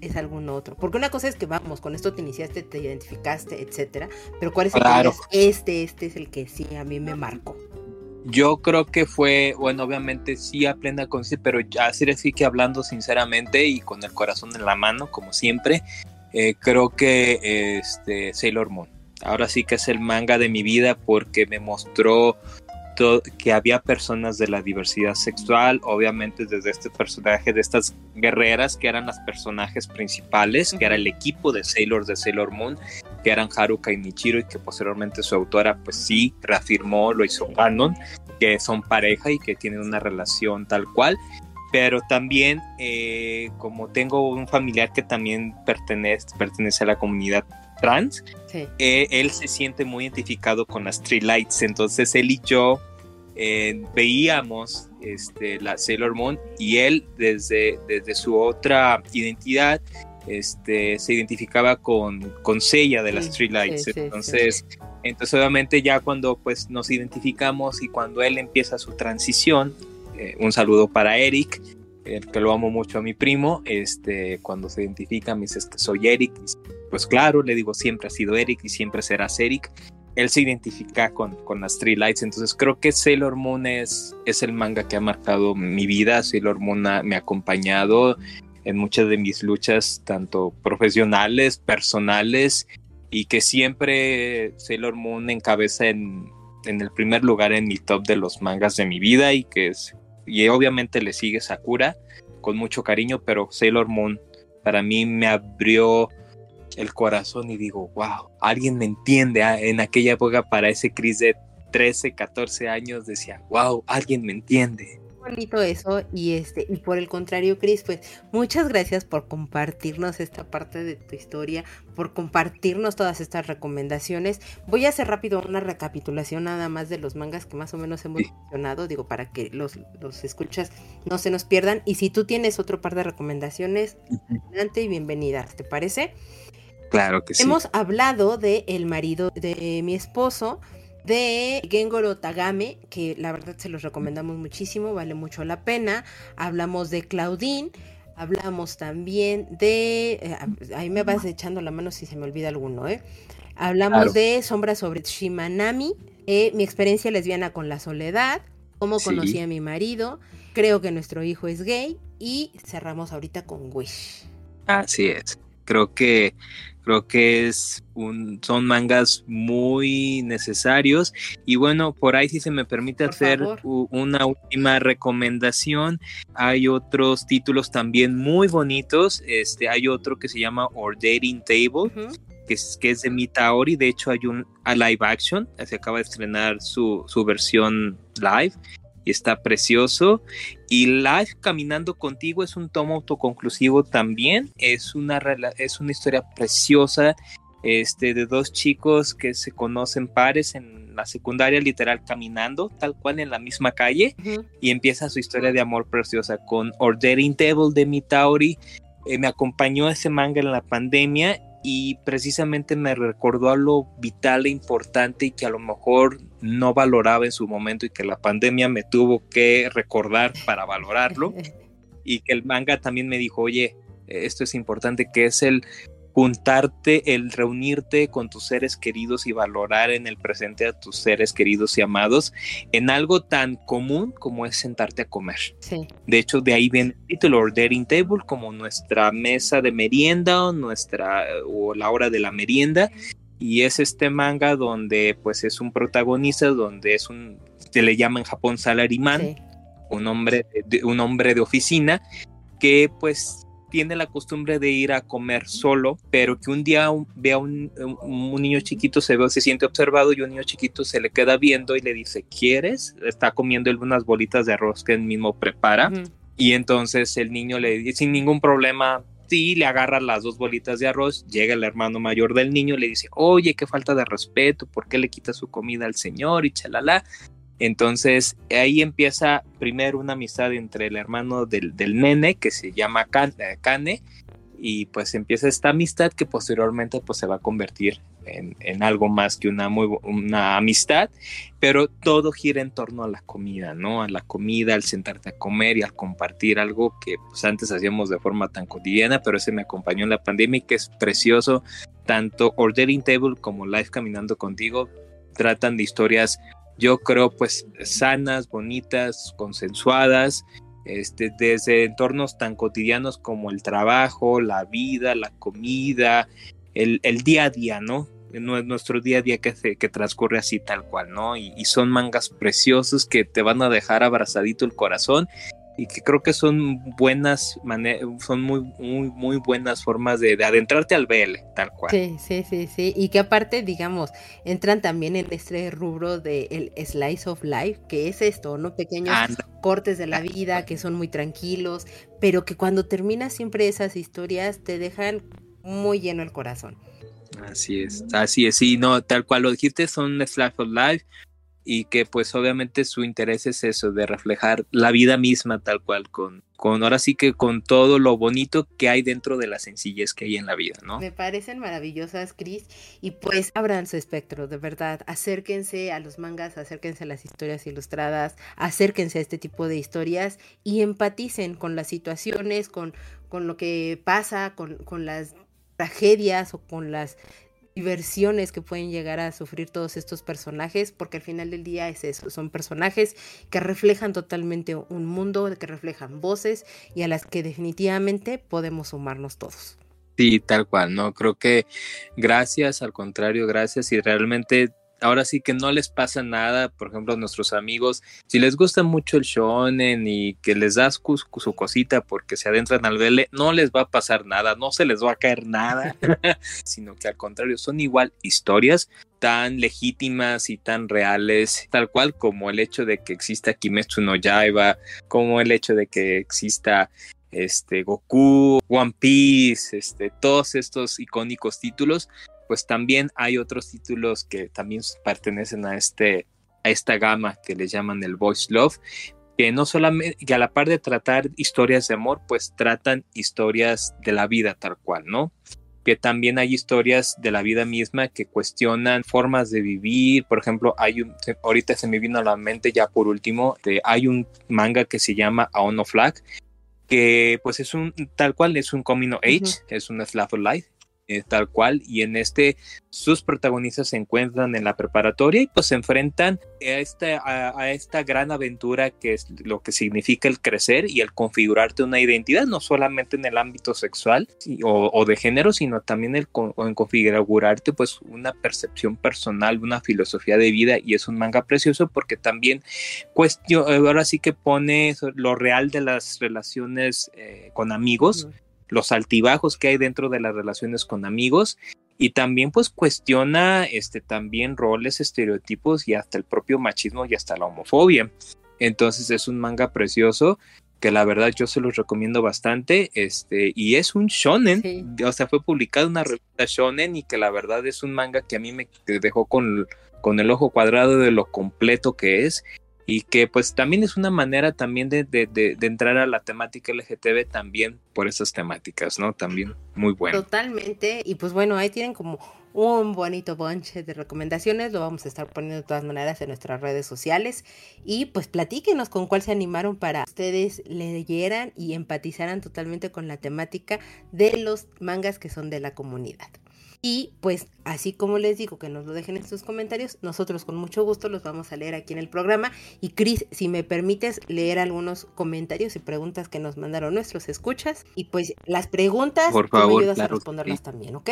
S2: es algún otro? Porque una cosa es que vamos, con esto te iniciaste, te identificaste, etcétera, pero ¿cuál es el que este, este es el que sí a mí me marcó?
S3: Yo creo que fue, bueno, obviamente sí a plena conciencia, pero así sí que hablando sinceramente y con el corazón en la mano, como siempre, eh, creo que este Sailor Moon. Ahora sí que es el manga de mi vida porque me mostró que había personas de la diversidad sexual, obviamente desde este personaje de estas guerreras que eran las personajes principales, que era el equipo de Sailor de Sailor Moon, que eran Haruka y Michiro y que posteriormente su autora pues sí reafirmó, lo hizo canon, que son pareja y que tienen una relación tal cual. Pero también, eh, como tengo un familiar que también pertenece, pertenece a la comunidad trans, eh, él se siente muy identificado con las Three Lights, entonces él y yo eh, veíamos este, la Sailor Moon y él desde, desde su otra identidad este, se identificaba con, con Seiya de las Three Lights, entonces... Entonces obviamente ya cuando pues nos identificamos y cuando él empieza su transición, eh, un saludo para Eric, el que lo amo mucho a mi primo, este, cuando se identifica me dice que soy Eric, pues claro, le digo siempre ha sido Eric y siempre serás Eric. Él se identifica con, con las Three Lights, entonces creo que Sailor Moon es, es el manga que ha marcado mi vida, Sailor Moon me ha acompañado en muchas de mis luchas, tanto profesionales, personales, y que siempre Sailor Moon encabeza en, en el primer lugar en mi top de los mangas de mi vida y que es, y obviamente le sigue Sakura con mucho cariño, pero Sailor Moon para mí me abrió el corazón y digo, wow, alguien me entiende. Ah, en aquella época para ese Chris de 13, 14 años decía, wow, alguien me entiende
S2: bonito eso y este y por el contrario Cris pues muchas gracias por compartirnos esta parte de tu historia por compartirnos todas estas recomendaciones. Voy a hacer rápido una recapitulación nada más de los mangas que más o menos hemos mencionado digo para que los, los escuchas no se nos pierdan. Y si tú tienes otro par de recomendaciones adelante y bienvenidas te parece
S3: claro que sí
S2: hemos hablado de el marido de mi esposo de Gengoro Tagame, que la verdad se los recomendamos muchísimo, vale mucho la pena. Hablamos de Claudine, hablamos también de... Eh, ahí me vas echando la mano si se me olvida alguno, ¿eh? Hablamos de Sombra sobre Shimanami, eh, mi experiencia lesbiana con la soledad, cómo conocí a mi marido, creo que nuestro hijo es gay y cerramos ahorita con Wish.
S3: Así es. Creo que Creo que es un, son mangas muy necesarios. Y bueno, por ahí si se me permite hacer una última recomendación. Hay otros títulos también muy bonitos. Este, hay otro que se llama Ordering Table. Que es, que es de Mitaori, de hecho hay un a live action, se acaba de estrenar su, su versión live y está precioso. Y Live Caminando Contigo es un tomo autoconclusivo también, es una, es una historia preciosa este, de dos chicos que se conocen pares en la secundaria, literal caminando, tal cual en la misma calle, y empieza su historia de amor preciosa con Ordering Devil de Mitaori. Eh, me acompañó ese manga en la pandemia y precisamente me recordó a lo vital e importante y que a lo mejor no valoraba en su momento y que la pandemia me tuvo que recordar para valorarlo. [laughs] Y que el manga también me dijo, oye, esto es importante, que es el juntarte, el reunirte con tus seres queridos y valorar en el presente a tus seres queridos y amados en algo tan común como es sentarte a comer. De hecho, de ahí viene el título Ordering Table como nuestra mesa de merienda o nuestra o la hora de la merienda. Y es este manga donde pues es un protagonista donde es un se le llama en Japón salaryman, un hombre de, un hombre de oficina que pues tiene la costumbre de ir a comer solo, pero que un día ve a un, niño chiquito, se ve, se siente observado y un niño chiquito se le queda viendo y le dice, ¿quieres? Está comiendo unas bolitas de arroz que él mismo prepara. Y entonces el niño le dice, sin ningún problema, sí, le agarra las dos bolitas de arroz, llega el hermano mayor del niño, le dice, oye, qué falta de respeto, ¿por qué le quita su comida al señor? Y chalala. Entonces ahí empieza primero una amistad entre el hermano del, nene que se llama eh, Kane y pues empieza esta amistad que posteriormente pues se va a convertir en, algo más que una, una amistad, pero todo gira en torno a la comida, ¿no? A la comida, al sentarte a comer y al compartir algo que pues antes hacíamos de forma tan cotidiana, pero ese me acompañó en la pandemia y que es precioso, tanto Ordering Table como Life Caminando Contigo tratan de historias yo creo pues sanas, bonitas, consensuadas, este, desde entornos tan cotidianos como el trabajo, la vida, la comida, el, día a día, ¿no? Nuestro día a día que, que transcurre así tal cual, ¿no? Y, y, son mangas preciosos que te van a dejar abrazadito el corazón y que creo que son buenas son muy muy muy buenas formas de, adentrarte al BL tal cual.
S2: Sí sí sí sí. Y que aparte digamos entran también en este rubro de el slice of life que es esto no pequeños cortes de la vida que son muy tranquilos pero que cuando terminas siempre esas historias te dejan muy lleno el corazón.
S3: Así es así es. Sí no tal cual lo dijiste son slice of life y que pues obviamente su interés es eso, de reflejar la vida misma tal cual, con, con ahora sí que con todo lo bonito que hay dentro de la sencillez que hay en la vida, ¿no?
S2: Me parecen maravillosas, Chris, y pues abran su espectro, de verdad, acérquense a los mangas, acérquense a las historias ilustradas, acérquense a este tipo de historias y empaticen con las situaciones, con, con lo que pasa, con, con las tragedias o con las diversiones que pueden llegar a sufrir todos estos personajes, porque al final del día es eso, son personajes que reflejan totalmente un mundo, que reflejan voces y a las que definitivamente podemos sumarnos todos.
S3: Sí, tal cual, ¿no? Creo que gracias, al contrario, gracias y realmente ahora sí que no les pasa nada, por ejemplo, a nuestros amigos, si les gusta mucho el shonen y que les das su, cosita porque se adentran al vele, no les va a pasar nada, no se les va a caer nada, [laughs] sino que al contrario, son igual historias tan legítimas y tan reales, tal cual como el hecho de que exista Kimetsu no Yaiba, como el hecho de que exista este Goku, One Piece, este todos estos icónicos títulos pues también hay otros títulos que también pertenecen a, este, a esta gama que le llaman el Voice Love, que no solamente, que a la par de tratar historias de amor, pues tratan historias de la vida tal cual, ¿no? Que también hay historias de la vida misma que cuestionan formas de vivir. Por ejemplo, hay un, ahorita se me vino a la mente ya por último, hay un manga que se llama Aono Flag, que pues es un tal cual, es un coming age, es un slap of life, eh, tal cual, y en este sus protagonistas se encuentran en la preparatoria y pues se enfrentan a esta, a, esta gran aventura que es lo que significa el crecer y el configurarte una identidad, no solamente en el ámbito sexual o, de género, sino también el, en configurarte pues una percepción personal, una filosofía de vida y es un manga precioso porque también cuestión, ahora sí que pone lo real de las relaciones eh, con amigos los altibajos que hay dentro de las relaciones con amigos y también pues cuestiona este también roles, estereotipos y hasta el propio machismo y hasta la homofobia. Entonces es un manga precioso que la verdad yo se los recomiendo bastante, este, y es un shonen, o sea, fue publicado una revista shonen y que la verdad es un manga que a mí me dejó con, con el ojo cuadrado de lo completo que es y que pues también es una manera también de, entrar a la temática LGTB también por esas temáticas, ¿no? También muy bueno.
S2: Totalmente, y pues bueno, ahí tienen como un bonito bunch de recomendaciones, lo vamos a estar poniendo de todas maneras en nuestras redes sociales y pues platíquenos con cuál se animaron para ustedes leyeran y empatizaran totalmente con la temática de los mangas que son de la comunidad. Y pues así como les digo que nos lo dejen en sus comentarios, nosotros con mucho gusto los vamos a leer aquí en el programa. Y Cris, si me permites leer algunos comentarios y preguntas que nos mandaron nuestros escuchas. Y pues las preguntas,
S3: Por favor, me
S2: ayudas a responderlas también, ¿ok?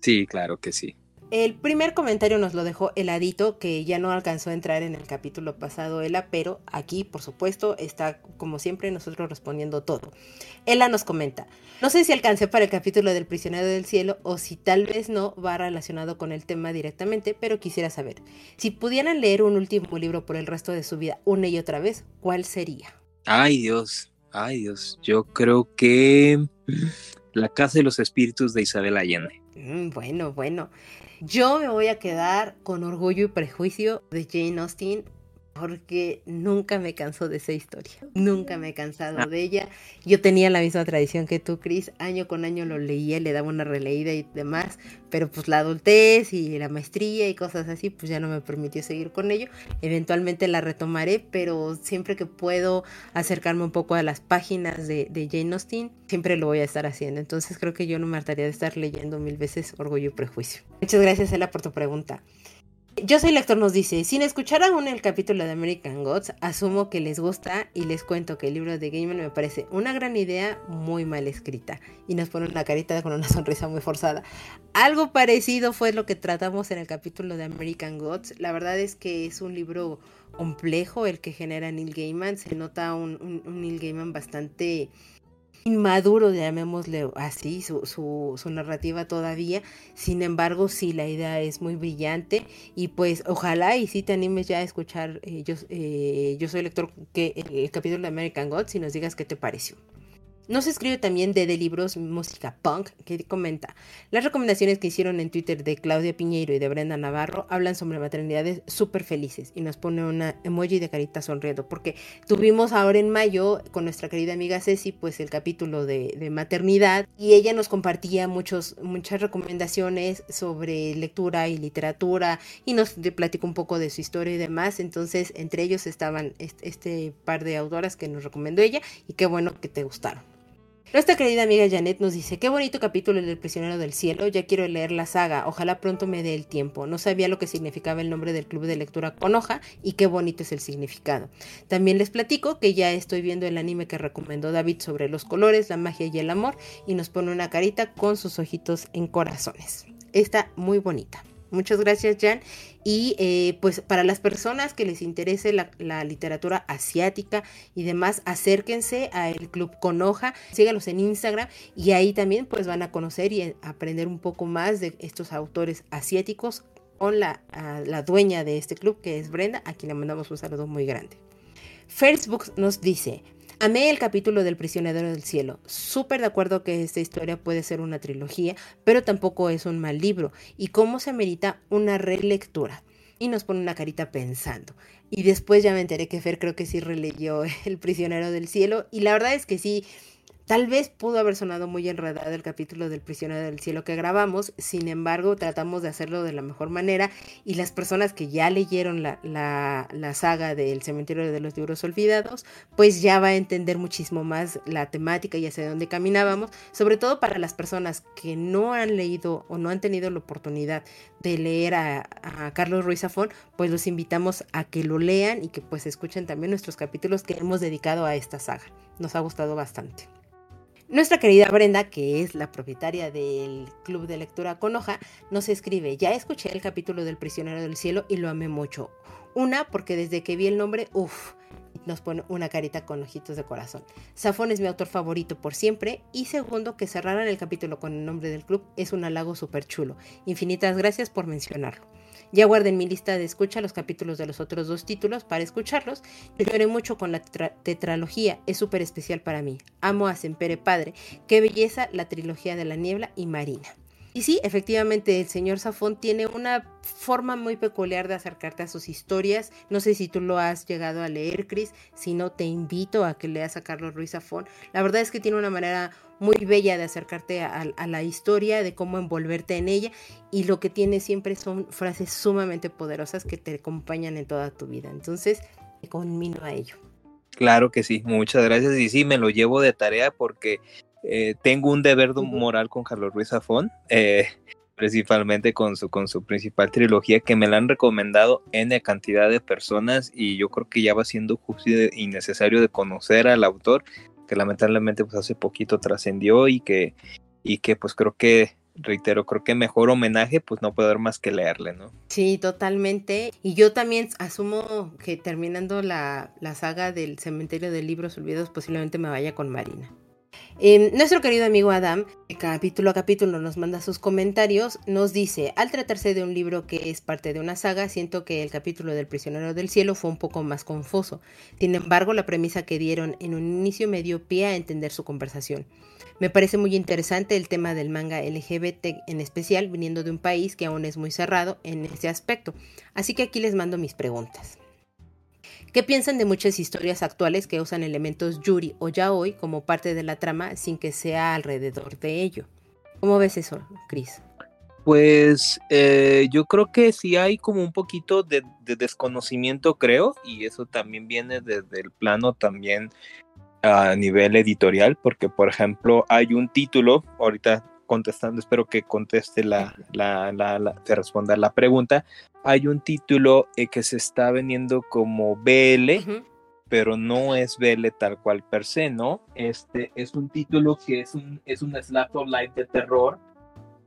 S3: Sí, claro que sí.
S2: El primer comentario nos lo dejó Heladito, que ya no alcanzó a entrar en el capítulo pasado Ela, pero aquí, por supuesto, está como siempre nosotros respondiendo todo. Ela nos comenta, no sé si alcancé para el capítulo del prisionero del cielo o si tal vez no va relacionado con el tema directamente, pero quisiera saber, si pudieran leer un último libro por el resto de su vida una y otra vez, ¿cuál sería?
S3: Ay Dios, ay Dios, yo creo que La Casa de los Espíritus de Isabel Allende.
S2: Mm, bueno, bueno. Yo me voy a quedar con Orgullo y Prejuicio de Jane Austen porque nunca me cansó de esa historia, nunca me he cansado ah. de ella. Yo tenía la misma tradición que tú, Cris, año con año lo leía, le daba una releída y demás, pero pues la adultez y la maestría y cosas así, pues ya no me permitió seguir con ello. Eventualmente la retomaré, pero siempre que puedo acercarme un poco a las páginas de, de Jane Austen, siempre lo voy a estar haciendo. Entonces creo que yo no me hartaría de estar leyendo mil veces Orgullo y Prejuicio. Muchas gracias, Ella, por tu pregunta. Yo soy lector nos dice, sin escuchar aún el capítulo de American Gods, asumo que les gusta y les cuento que el libro de Gaiman me parece una gran idea muy mal escrita. Y nos pone una carita con una sonrisa muy forzada. Algo parecido fue lo que tratamos en el capítulo de American Gods. La verdad es que es un libro complejo el que genera Neil Gaiman. Se nota un, un Neil Gaiman bastante inmaduro, llamémosle así, su, su, narrativa todavía. Sin embargo, sí, la idea es muy brillante y pues ojalá y si te animes ya a escuchar, eh, yo, eh, yo soy lector, que el, capítulo de American Gods y nos digas qué te pareció. Nos escribe también de, de libros música punk, que comenta, las recomendaciones que hicieron en Twitter de Claudia Piñeiro y de Brenda Navarro hablan sobre maternidades súper felices y nos pone una emoji de carita sonriendo, porque tuvimos ahora en mayo con nuestra querida amiga Ceci, pues el capítulo de, maternidad y ella nos compartía muchos, muchas recomendaciones sobre lectura y literatura y nos platicó un poco de su historia y demás, entonces entre ellos estaban este, este par de autoras que nos recomendó ella y qué bueno que te gustaron. Nuestra querida amiga Janet nos dice, qué bonito capítulo del prisionero del cielo, ya quiero leer la saga, ojalá pronto me dé el tiempo. No sabía lo que significaba el nombre del club de lectura con hoja y qué bonito es el significado. También les platico que ya estoy viendo el anime que recomendó David sobre los colores, la magia y el amor y nos pone una carita con sus ojitos en corazones. Está muy bonita. Muchas gracias, Jan. Y eh, pues para las personas que les interese la, literatura asiática y demás, acérquense al Club Conoja, sígalos en Instagram y ahí también pues van a conocer y aprender un poco más de estos autores asiáticos con la, la dueña de este club que es Brenda, a quien le mandamos un saludo muy grande. Facebook nos dice, Amé el capítulo del prisionero del cielo. Súper de acuerdo que esta historia puede ser una trilogía, pero tampoco es un mal libro. Y cómo se merita una relectura. Y nos pone una carita pensando. Y después ya me enteré que Fer creo que sí releyó [laughs] El prisionero del cielo. Y la verdad es que sí, Tal vez pudo haber sonado muy enredado el capítulo del prisionero del cielo que grabamos, sin embargo tratamos de hacerlo de la mejor manera y las personas que ya leyeron la, la, saga del cementerio de los libros olvidados, pues ya va a entender muchísimo más la temática y hacia dónde caminábamos, sobre todo para las personas que no han leído o no han tenido la oportunidad de leer a, a Carlos Ruiz Zafón, pues los invitamos a que lo lean y que pues escuchen también nuestros capítulos que hemos dedicado a esta saga. Nos ha gustado bastante. Nuestra querida Brenda, que es la propietaria del Club de Lectura con hoja, nos escribe, ya escuché el capítulo del Prisionero del Cielo y lo amé mucho. Una, porque desde que vi el nombre, uff, nos pone una carita con ojitos de corazón. Safón es mi autor favorito por siempre. Y segundo, que cerraran el capítulo con el nombre del club es un halago súper chulo. Infinitas gracias por mencionarlo. Ya guardé mi lista de escucha los capítulos de los otros dos títulos para escucharlos. Lloré mucho con la tetralogía, es súper especial para mí. Amo a Sempere Padre. Qué belleza la trilogía de la niebla y Marina. Y sí, efectivamente, el señor Safón tiene una forma muy peculiar de acercarte a sus historias. No sé si tú lo has llegado a leer, Chris. Si no, te invito a que leas a Carlos Ruiz Zafón. La verdad es que tiene una manera muy bella de acercarte a, la historia, de cómo envolverte en ella. Y lo que tiene siempre son frases sumamente poderosas que te acompañan en toda tu vida. Entonces, te conmino a ello.
S3: Claro que sí, muchas gracias. Y sí, me lo llevo de tarea porque eh, tengo un deber moral con Carlos Ruiz Zafón, eh, [laughs] principalmente con su, con su principal trilogía, que me la han recomendado N cantidad de personas y yo creo que ya va siendo justo y necesario de conocer al autor, que lamentablemente pues hace poquito trascendió y que, y que pues creo que reitero, creo que mejor homenaje, pues no puedo dar más que leerle, ¿no?
S2: Sí, totalmente. Y yo también asumo que terminando la, la saga del cementerio de libros olvidados, posiblemente me vaya con Marina. Em, nuestro querido amigo Adam, capítulo a capítulo nos manda sus comentarios, nos dice, al tratarse de un libro que es parte de una saga, siento que el capítulo del prisionero del cielo fue un poco más confuso. Sin embargo, la premisa que dieron en un inicio me dio pie a entender su conversación. Me parece muy interesante el tema del manga LGBT en especial, viniendo de un país que aún es muy cerrado en ese aspecto. Así que aquí les mando mis preguntas. ¿Qué piensan de muchas historias actuales que usan elementos yuri o yaoi como parte de la trama sin que sea alrededor de ello? ¿Cómo ves eso, Chris?
S3: Pues eh, yo creo que sí hay como un poquito de, desconocimiento, creo, y eso también viene desde el plano también a nivel editorial, porque por ejemplo hay un título, ahorita contestando, espero que conteste la, la, la, te responda la pregunta. Hay un título eh, que se está vendiendo como BL, pero no es BL tal cual per se, ¿no? Este es un título que es un, es un slap of life de terror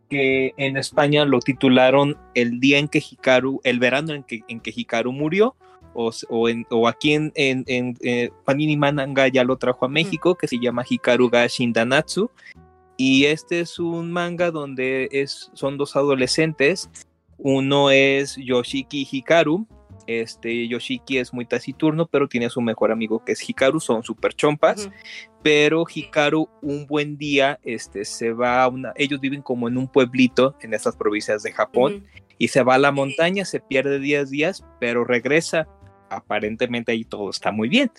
S3: que en España lo titularon El día en que Hikaru, el verano en que, en que Hikaru murió, o, o, en, o aquí en, en, en eh, Panini Mananga ya lo trajo a México, que se llama Hikaru ga Shindanatsu, y este es un manga donde es, son dos adolescentes. Uno es Yoshiki Hikaru este Yoshiki es muy taciturno, pero tiene a su mejor amigo que es Hikaru, son super chompas. Pero Hikaru un buen día este, se va a una, ellos viven como en un pueblito en estas provincias de Japón y se va a la montaña, se pierde 10 días, pero regresa. Aparentemente ahí todo está muy bien.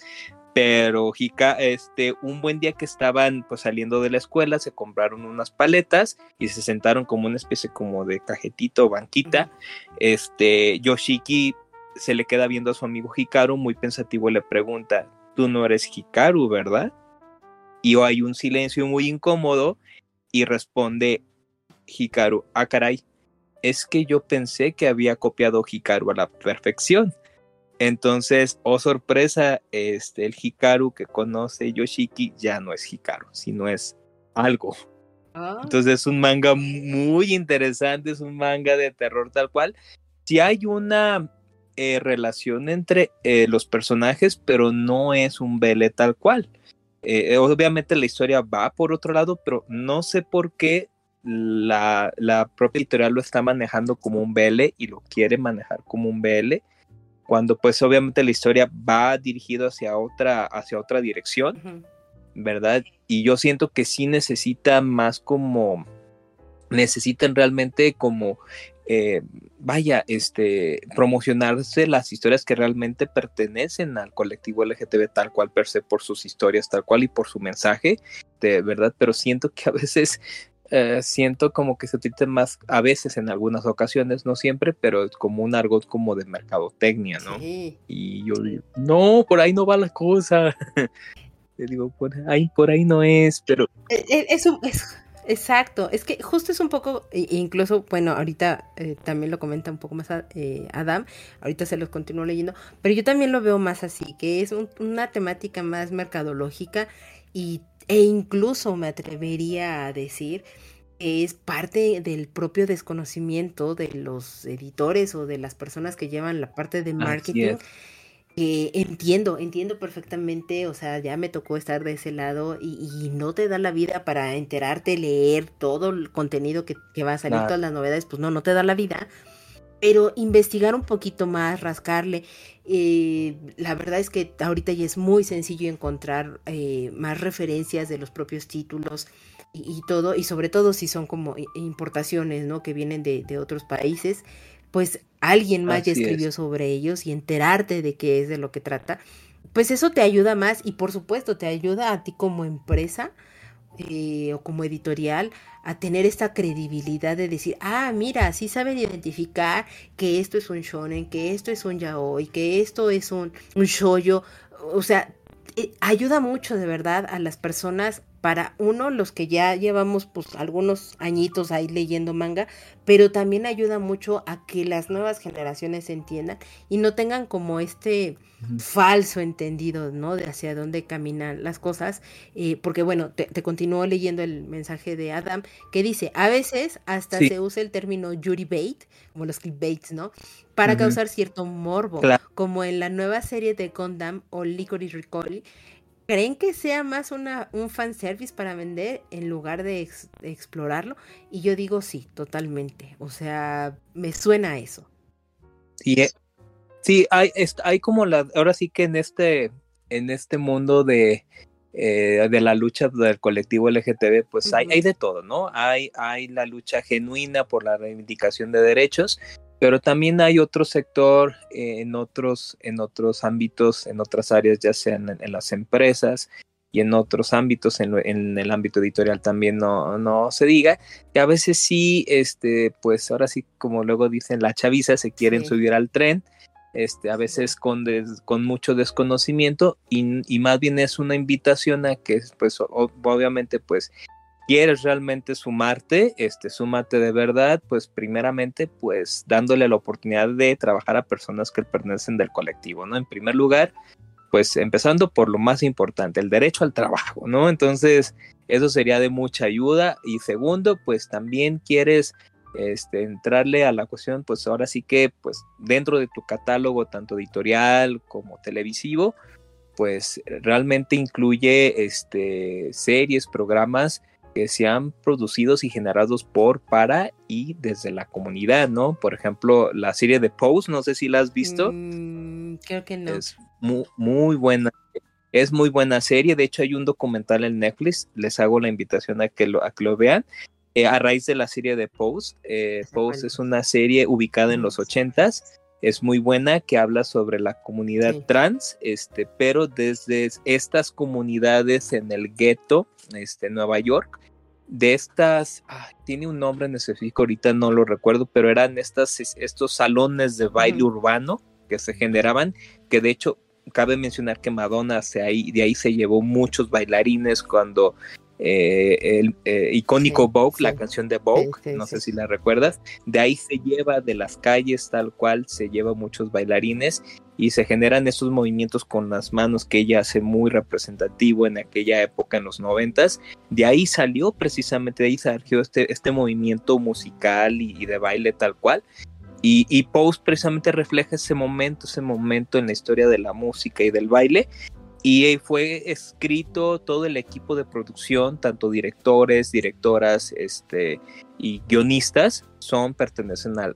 S3: Pero Hika, este, un buen día que estaban pues saliendo de la escuela, se compraron unas paletas y se sentaron como una especie como de cajetito o banquita. Este, Yoshiki se le queda viendo a su amigo Hikaru, muy pensativo, le pregunta, tú no eres Hikaru, ¿verdad? Y hay un silencio muy incómodo y responde Hikaru, ah caray, es que yo pensé que había copiado Hikaru a la perfección. Entonces, oh sorpresa, este, el Hikaru que conoce Yoshiki ya no es Hikaru, sino es algo. Ah. Entonces es un manga muy interesante, es un manga de terror tal cual. Si hay una eh, relación entre eh, los personajes, pero no es un BL tal cual. Eh, obviamente la historia va por otro lado, pero no sé por qué la, la, propia editorial lo está manejando como un BL y lo quiere manejar como un BL, cuando pues obviamente la historia va dirigida hacia otra, hacia otra dirección, ¿verdad? Y yo siento que sí necesita más como necesitan realmente como eh, vaya, este, promocionarse las historias que realmente pertenecen al colectivo LGTB tal cual per se por sus historias tal cual y por su mensaje, de verdad, pero siento que a veces eh, siento como que se utiliza más a veces en algunas ocasiones, no siempre, pero como un argot como de mercadotecnia, ¿no? Y yo digo, no, por ahí no va la cosa. [laughs] Le digo, por ahí, por ahí no es, pero...
S2: Eh, eso es Exacto, es que justo es un poco, incluso, bueno, ahorita eh, también lo comenta un poco más eh, Adam, ahorita se los continúo leyendo, pero yo también lo veo más así, que es una temática más mercadológica y, e incluso me atrevería a decir que es parte del propio desconocimiento de los editores o de las personas que llevan la parte de marketing entiendo, entiendo perfectamente, o sea, ya me tocó estar de ese lado y, no te da la vida para enterarte, leer todo el contenido que, va a salir, todas las novedades, pues no, no te da la vida. Pero investigar un poquito más, rascarle, eh, la verdad es que ahorita ya es muy sencillo encontrar eh, más referencias de los propios títulos y, todo, y sobre todo si son como importaciones, ¿no? Que vienen de, de otros países pues alguien más ya escribió sobre ellos y enterarte de qué es de lo que trata, pues eso te ayuda más y por supuesto te ayuda a ti como empresa eh, o como editorial a tener esta credibilidad de decir, ah, mira, sí saben identificar que esto es un shonen, que esto es un yaoi, que esto es un, un shoyo, o sea, eh, ayuda mucho de verdad a las personas para uno, los que ya llevamos pues algunos añitos ahí leyendo manga, pero también ayuda mucho a que las nuevas generaciones entiendan y no tengan como este falso entendido, ¿no? De hacia dónde caminan las cosas, eh, porque bueno, te, continúo leyendo el mensaje de Adam que dice, a veces hasta se usa el término Yuri bait, como los clickbaits, ¿no? Para causar cierto morbo, como en la nueva serie de Gundam o Licorice Recoil, ¿Creen que sea más una, un fanservice para vender en lugar de, explorarlo? Y yo digo sí, totalmente. O sea, me suena eso.
S3: Sí, eh, sí hay, hay como la, ahora sí que en este, en este mundo de, eh, de la lucha del colectivo LGTB, pues hay, hay de todo, ¿no? Hay, hay la lucha genuina por la reivindicación de derechos, pero también hay otro sector eh, en, otros, en otros ámbitos, en otras áreas, ya sean en, las empresas y en otros ámbitos, en, el ámbito editorial también no, no, se diga, que a veces sí, este, pues ahora sí, como luego dicen, la chaviza se quieren subir al tren, este, a veces con, con mucho desconocimiento y, y, más bien es una invitación a que, pues obviamente, pues quieres realmente sumarte, este, súmate de verdad, pues primeramente, pues dándole la oportunidad de trabajar a personas que pertenecen del colectivo, ¿no? En primer lugar, pues empezando por lo más importante, el derecho al trabajo, ¿no? Entonces, eso sería de mucha ayuda. Y segundo, pues también quieres este, entrarle a la cuestión, pues ahora sí que, pues dentro de tu catálogo, tanto editorial como televisivo, pues realmente incluye este, series, programas que sean producidos y generados por, para y desde la comunidad, ¿no? Por ejemplo, la serie de Pose, no sé si la has visto.
S2: Mm, creo que no.
S3: Es muy, muy buena. Es muy buena serie. De hecho, hay un documental en Netflix. Les hago la invitación a que lo, a que lo vean. Eh, a raíz de la serie de Pose. Eh, Pose es una serie ubicada en los ochentas. Es muy buena que habla sobre la comunidad trans, este, pero desde estas comunidades en el gueto, este, Nueva York, de estas, tiene un nombre en específico, ahorita no lo recuerdo, pero eran estas, estos salones de baile urbano que se generaban, que de hecho cabe mencionar que Madonna se ahí, de ahí se llevó muchos bailarines cuando eh, el eh, icónico Vogue, la canción de Vogue, no sé si la recuerdas, de ahí se lleva de las calles tal cual, se lleva muchos bailarines y se generan esos movimientos con las manos que ella hace muy representativo en aquella época en los noventas. De ahí salió precisamente, de ahí surgió este, este movimiento musical y, de baile tal cual. Y, y Post precisamente refleja ese momento, ese momento en la historia de la música y del baile. Y fue escrito todo el equipo de producción, tanto directores, directoras este, y guionistas, son, pertenecen a,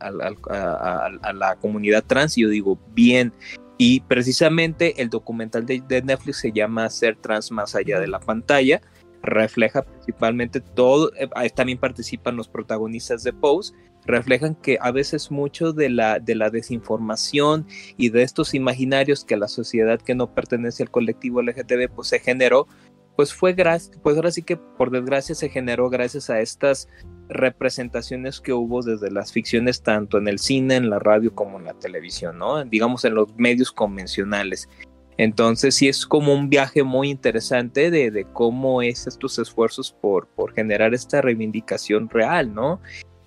S3: la comunidad trans. Y yo digo, bien. Y precisamente el documental de, de Netflix se llama Ser trans más allá de la pantalla refleja principalmente todo, eh, también participan los protagonistas de Pose, reflejan que a veces mucho de la, de la desinformación y de estos imaginarios que la sociedad que no pertenece al colectivo LGTB pues se generó, pues fue gracias, pues ahora sí que por desgracia se generó gracias a estas representaciones que hubo desde las ficciones tanto en el cine, en la radio como en la televisión, ¿no? Digamos en los medios convencionales. Entonces sí es como un viaje muy interesante de, cómo es estos esfuerzos por, generar esta reivindicación real, ¿no?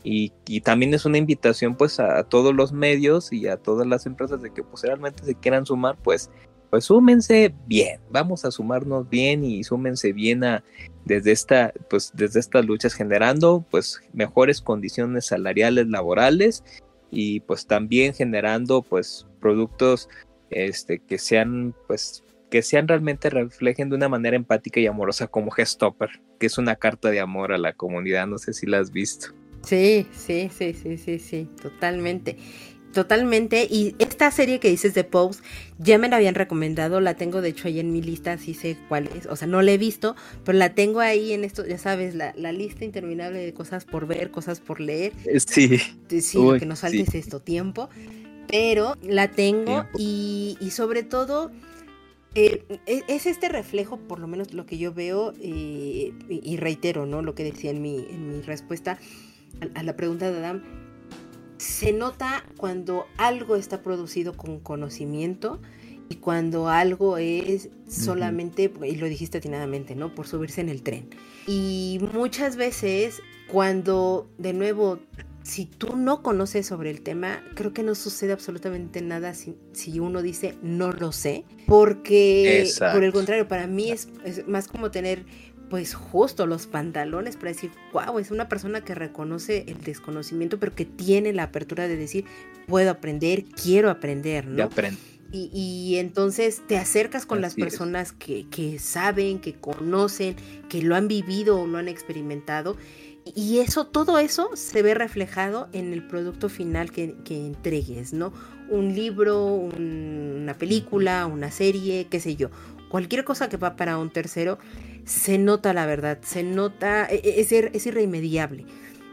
S3: Y, también es una invitación pues a, todos los medios y a todas las empresas de que pues realmente se quieran sumar, pues, pues súmense bien, vamos a sumarnos bien y súmense bien a desde esta, pues desde estas luchas generando pues mejores condiciones salariales laborales y pues también generando pues productos este, que sean, pues, que sean realmente reflejen de una manera empática y amorosa como Gestopper, que es una carta de amor a la comunidad, no sé si la has visto.
S2: Sí, sí, sí, sí, sí, sí, totalmente. Totalmente. Y esta serie que dices de Pose, ya me la habían recomendado, la tengo de hecho ahí en mi lista, sí sé cuál es. O sea, no la he visto, pero la tengo ahí en esto, ya sabes, la, lista interminable de cosas por ver, cosas por leer.
S3: Sí.
S2: Sí, lo que nos falta es esto, tiempo pero la tengo y, sobre todo eh, e, es este reflejo, por lo menos lo que yo veo, eh, y, reitero, ¿no? Lo que decía en mi, en mi respuesta a, la pregunta de Adam, se nota cuando algo está producido con conocimiento y cuando algo es solamente, y lo dijiste atinadamente, ¿no? Por subirse en el tren. Y muchas veces cuando de nuevo si tú no conoces sobre el tema, creo que no sucede absolutamente nada si, si uno dice no lo sé, porque por el contrario, para mí es, más como tener pues justo los pantalones para decir, wow, es una persona que reconoce el desconocimiento, pero que tiene la apertura de decir, puedo aprender, quiero aprender, ¿no? Y, y, entonces te acercas con las personas que, que, saben, que conocen, que lo han vivido o lo han experimentado y eso, todo eso se ve reflejado en el producto final que, entregues, ¿no? Un libro, una película, una serie, qué sé yo. Cualquier cosa que va para un tercero, se nota la verdad, se nota, e, e, es, es irremediable,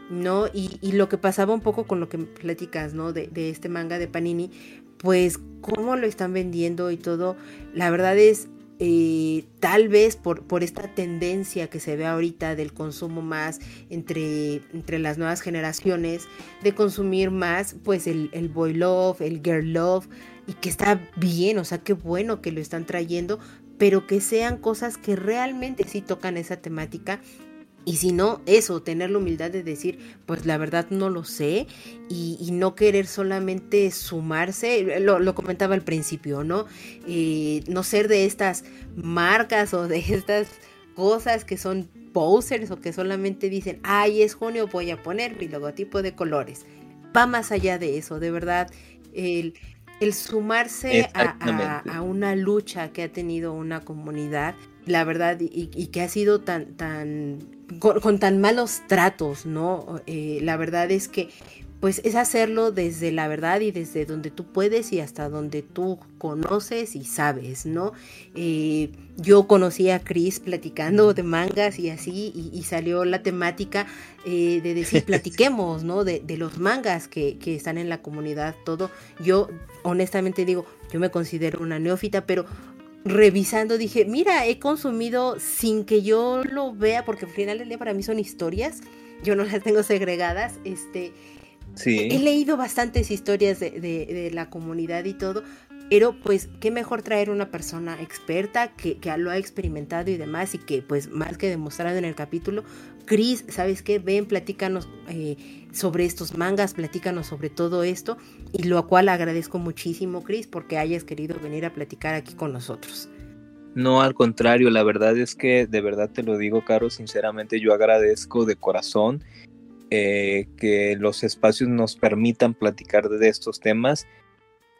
S2: ¿no? Y, lo que pasaba un poco con lo que platicas, ¿no? De, de este manga de Panini, pues cómo lo están vendiendo y todo, la verdad es eh, tal vez por, por, esta tendencia que se ve ahorita del consumo más entre, entre las nuevas generaciones, de consumir más pues el, el boy love, el girl love, y que está bien, o sea, qué bueno que lo están trayendo, pero que sean cosas que realmente sí tocan esa temática y si no, eso, tener la humildad de decir, pues la verdad no lo sé y, no querer solamente sumarse, lo, comentaba al principio, ¿no? Eh, no ser de estas marcas o de estas cosas que son posers o que solamente dicen, ay, es junio, voy a poner mi logotipo de colores. Va más allá de eso, de verdad, el, el sumarse a, a una lucha que ha tenido una comunidad la verdad, y, que ha sido tan, tan, con, tan malos tratos, ¿no? Eh, la verdad es que pues es hacerlo desde la verdad y desde donde tú puedes y hasta donde tú conoces y sabes, ¿no? Eh, yo conocí a Chris platicando de mangas y así, y, salió la temática eh, de decir, platiquemos, ¿no? De, los mangas que, que, están en la comunidad, todo. Yo honestamente digo, yo me considero una neófita, pero revisando dije, mira, he consumido sin que yo lo vea, porque al final del día para mí son historias, yo no las tengo segregadas, este He leído bastantes historias de, la comunidad y todo, pero pues qué mejor traer una persona experta que, lo ha experimentado y demás y que pues más que demostrado en el capítulo, Chris, ¿sabes qué? Ven, platícanos eh, sobre estos mangas, platícanos sobre todo esto y lo cual agradezco muchísimo Chris porque hayas querido venir a platicar aquí con nosotros.
S3: No, al contrario, la verdad es que de verdad te lo digo, Caro, sinceramente yo agradezco de corazón eh, que los espacios nos permitan platicar de estos temas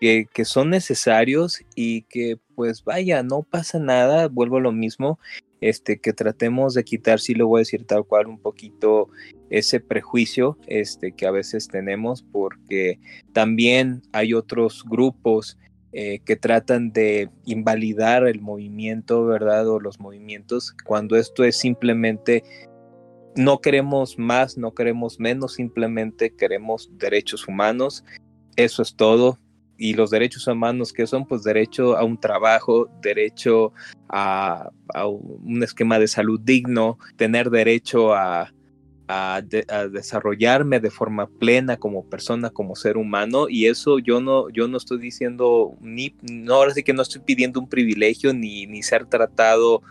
S3: que, son necesarios y que pues vaya, no pasa nada, vuelvo a lo mismo, este, que tratemos de quitar, si lo voy a decir tal cual, un poquito ese prejuicio este, que a veces tenemos, porque también hay otros grupos eh, que tratan de invalidar el movimiento, ¿verdad? O los movimientos, cuando esto es simplemente no queremos más, no queremos menos, simplemente queremos derechos humanos. Eso es todo. Y los derechos humanos que son, pues derecho a un trabajo, derecho a, un esquema de salud digno, tener derecho a, a, desarrollarme de forma plena como persona, como ser humano. Y eso yo no, yo no estoy diciendo ni, no, ahora sí que no estoy pidiendo un privilegio ni, ni ser tratado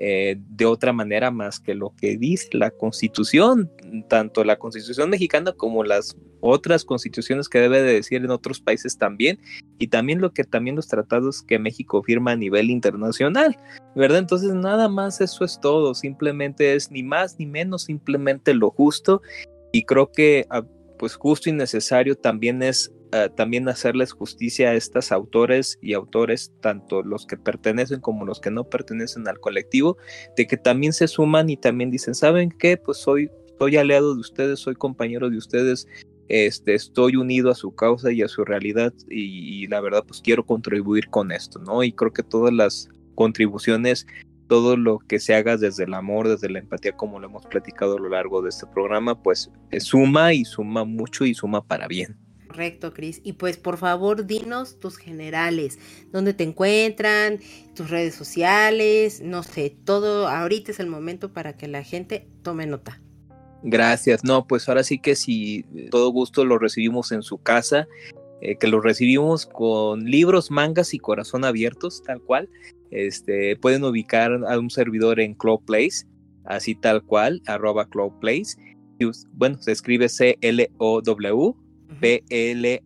S3: eh, de otra manera más que lo que dice la constitución, tanto la constitución mexicana como las otras constituciones que debe de decir en otros países también, y también lo que también los tratados que México firma a nivel internacional, ¿verdad? Entonces nada más eso es todo, simplemente es ni más ni menos, simplemente lo justo, y creo que ah, pues justo y necesario también es eh, también hacerles justicia a estas autores y autores, tanto los que pertenecen como los que no pertenecen al colectivo, de que también se suman y también dicen, ¿saben qué? Pues soy, soy aliado de ustedes, soy compañero de ustedes, este, estoy unido a su causa y a su realidad y, y la verdad pues quiero contribuir con esto, ¿no? Y creo que todas las contribuciones todo lo que se haga desde el amor, desde la empatía, como lo hemos platicado a lo largo de este programa, pues suma y suma mucho y suma para bien.
S2: Correcto, Cris. Y pues por favor, dinos tus generales, dónde te encuentran, tus redes sociales, no sé, todo, ahorita es el momento para que la gente tome nota.
S3: Gracias. No, pues ahora sí que si todo gusto lo recibimos en su casa, eh, que lo recibimos con libros, mangas y corazón abiertos, tal cual. Este, pueden ubicar a un servidor en Cloud Place, así tal cual, arroba Cloud Place. Bueno, se escribe C-L-O-W P-L-A-C-E,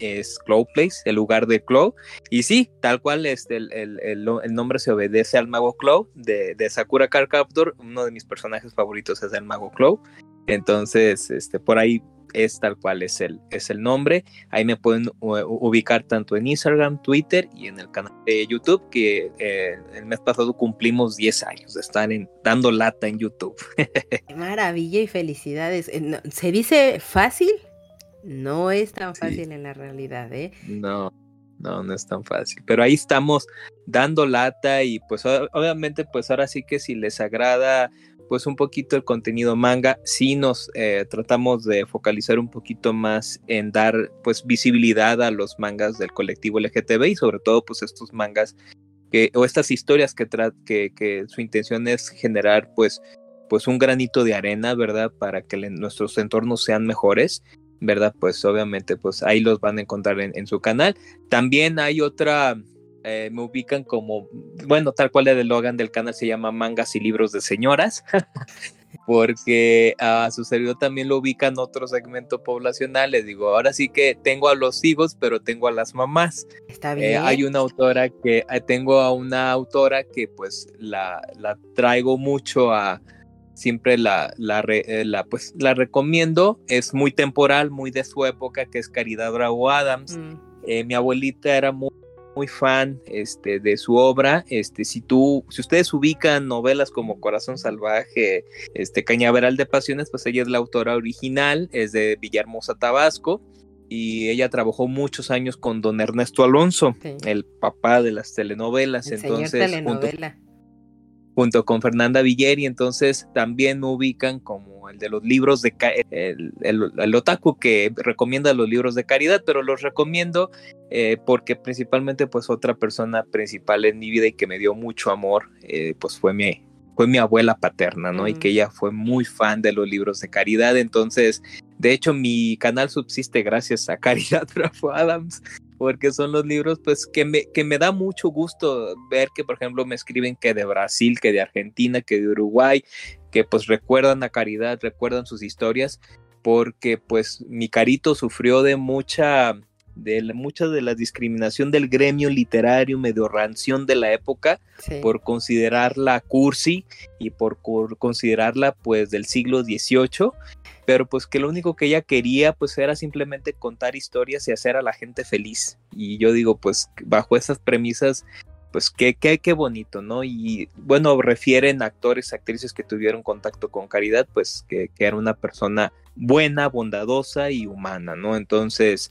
S3: es Clow Place, el lugar de Clow. Y sí, tal cual este, el, el, el, nombre se obedece al mago Clow de, de, Sakura Card Captor. Uno de mis personajes favoritos es el mago Clow. Entonces, este, por ahí es tal cual es el, es el nombre. Ahí me pueden ubicar tanto en Instagram, Twitter y en el canal de YouTube, que eh, el mes pasado cumplimos 10 años de estar en, dando lata en YouTube. [laughs]
S2: Maravilla y felicidades. Eh, ¿Se dice fácil? No es tan fácil en la realidad, ¿eh?
S3: No, no, no es tan fácil. Pero ahí estamos dando lata y pues obviamente pues ahora sí que si les agrada pues un poquito el contenido manga, sí nos eh, tratamos de focalizar un poquito más en dar pues visibilidad a los mangas del colectivo LGTB y sobre todo pues estos mangas que, o estas historias que, que, que su intención es generar pues, pues un granito de arena, ¿verdad? Para que nuestros entornos sean mejores. ¿verdad? Pues obviamente, pues ahí los van a encontrar en su canal. También hay otra, eh, me ubican como, bueno, tal cual el Logan del canal se llama Mangas y Libros de Señoras, [laughs] porque a su servidor también lo ubican otro segmento poblacional. Les digo, ahora sí que tengo a los hijos, pero tengo a las mamás.
S2: Está eh, bien.
S3: hay una autora que, eh, tengo a una autora que pues la, la traigo mucho a, siempre la, la, la, pues, la recomiendo. Es muy temporal, muy de su época, que es Caridad Bravo Adams. Mm. mi abuelita era muy muy fan este, de su obra. Este, si tú, si ustedes ubican novelas como Corazón Salvaje, este, Cañaveral de Pasiones, pues ella es la autora original, es de Villahermosa, Tabasco. Y ella trabajó muchos años con don Ernesto Alonso, el papá de las telenovelas. entonces, telenovela junto con Fernanda Villeri, entonces también me ubican como el de los libros de el, el, otaku que recomienda los libros de caridad, pero los recomiendo eh, porque principalmente pues otra persona principal en mi vida y que me dio mucho amor, eh, pues fue mi, fue mi abuela paterna, ¿no? Y que ella fue muy fan de los libros de caridad, entonces, de hecho, mi canal subsiste gracias a Caridad [laughs] Bravo Adams, porque son los libros pues que me, que me da mucho gusto ver que por ejemplo me escriben que de Brasil, que de Argentina, que de Uruguay, que pues recuerdan a Caridad, recuerdan sus historias, porque pues mi carito sufrió de mucha de mucha de la discriminación del gremio literario medio ranción de la época por considerarla cursi y por, por, considerarla pues del siglo XVIII pero pues que lo único que ella quería pues era simplemente contar historias y hacer a la gente feliz. Y yo digo pues bajo esas premisas pues qué, qué, qué bonito, ¿no? Y bueno, refieren actores, actrices que tuvieron contacto con Caridad, pues que, que era una persona buena, bondadosa y humana, ¿no? Entonces,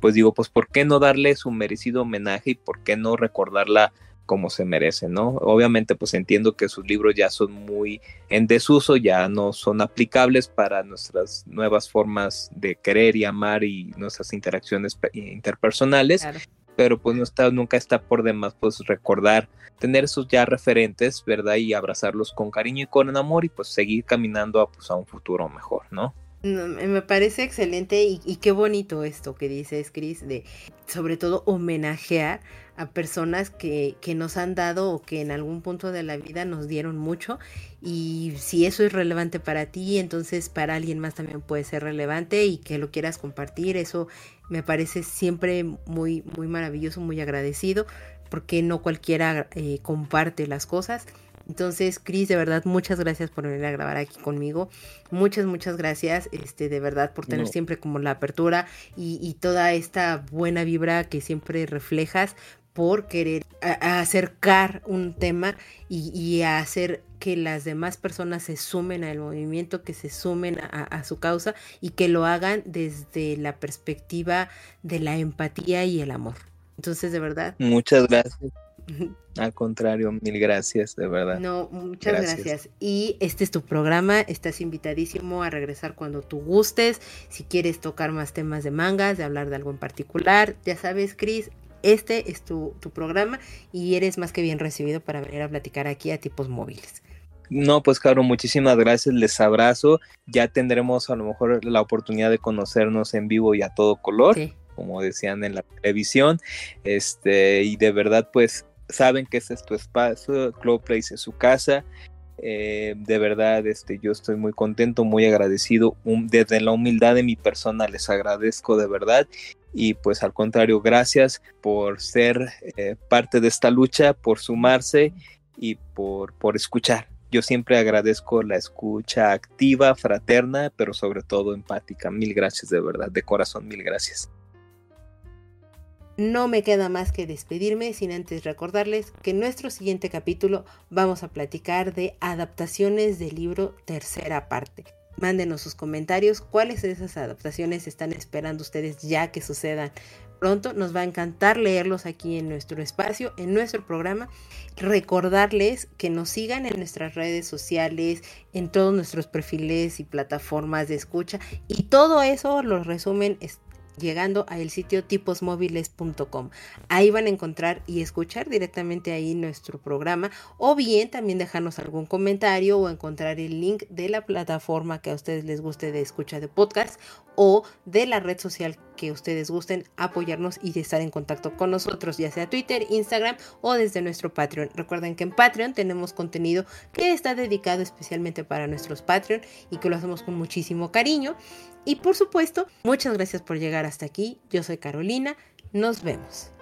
S3: pues digo, pues ¿por qué no darle su merecido homenaje y por qué no recordarla como se merece, ¿no? Obviamente, pues entiendo que sus libros ya son muy en desuso, ya no son aplicables para nuestras nuevas formas de querer y amar y nuestras interacciones interpersonales. Pero pues no está, nunca está por demás pues recordar, tener esos ya referentes, ¿verdad? Y abrazarlos con cariño y con amor y pues seguir caminando a, pues, a un futuro mejor, ¿no?
S2: Me parece excelente y, y, qué bonito esto que dices, Chris, de sobre todo homenajear a personas que, que, nos han dado o que en algún punto de la vida nos dieron mucho. Y si eso es relevante para ti, entonces para alguien más también puede ser relevante y que lo quieras compartir, eso me parece siempre muy, muy maravilloso, muy agradecido, porque no cualquiera eh, comparte las cosas entonces, Cris, de verdad, muchas gracias por venir a grabar aquí conmigo. Muchas, muchas gracias, este, de verdad, por tener siempre como la apertura y, toda esta buena vibra que siempre reflejas por querer acercar un tema y, hacer que las demás personas se sumen al movimiento, que se sumen a, su causa y que lo hagan desde la perspectiva de la empatía y el amor. Entonces, de verdad.
S3: Muchas gracias. Al contrario, mil gracias, de verdad.
S2: No, muchas gracias. Y este es tu programa, estás invitadísimo a regresar cuando tú gustes. Si quieres tocar más temas de mangas, de hablar de algo en particular, ya sabes, Cris, este es tu, tu programa y eres más que bien recibido para venir a platicar aquí a tipos móviles.
S3: No, pues claro, muchísimas gracias, les abrazo. Ya tendremos a lo mejor la oportunidad de conocernos en vivo y a todo color. como decían en la televisión, este, y de verdad, pues saben que este es tu espacio, Club Place es su casa. Eh, de verdad, este, yo estoy muy contento, muy agradecido. desde la humildad de mi persona les agradezco de verdad. Y pues al contrario, gracias por ser eh, parte de esta lucha, por sumarse y por, por escuchar. Yo siempre agradezco la escucha activa, fraterna, pero sobre todo empática. Mil gracias de verdad, de corazón, mil gracias.
S2: No me queda más que despedirme sin antes recordarles que en nuestro siguiente capítulo vamos a platicar de adaptaciones del libro tercera parte. Mándenos sus comentarios, cuáles de esas adaptaciones están esperando ustedes ya que sucedan pronto. Nos va a encantar leerlos aquí en nuestro espacio, en nuestro programa. Recordarles que nos sigan en nuestras redes sociales, en todos nuestros perfiles y plataformas de escucha. Y todo eso lo resumen llegando a el sitio tiposmóviles.com. Ahí van a encontrar y escuchar directamente ahí nuestro programa o bien también dejarnos algún comentario o encontrar el link de la plataforma que a ustedes les guste de escucha de podcast o de la red social que ustedes gusten apoyarnos y estar en contacto con nosotros, ya sea Twitter, Instagram o desde nuestro Patreon. Recuerden que en Patreon tenemos contenido que está dedicado especialmente para nuestros Patreon y que lo hacemos con muchísimo cariño. Y por supuesto, muchas gracias por llegar hasta aquí. Yo soy Carolina. Nos vemos.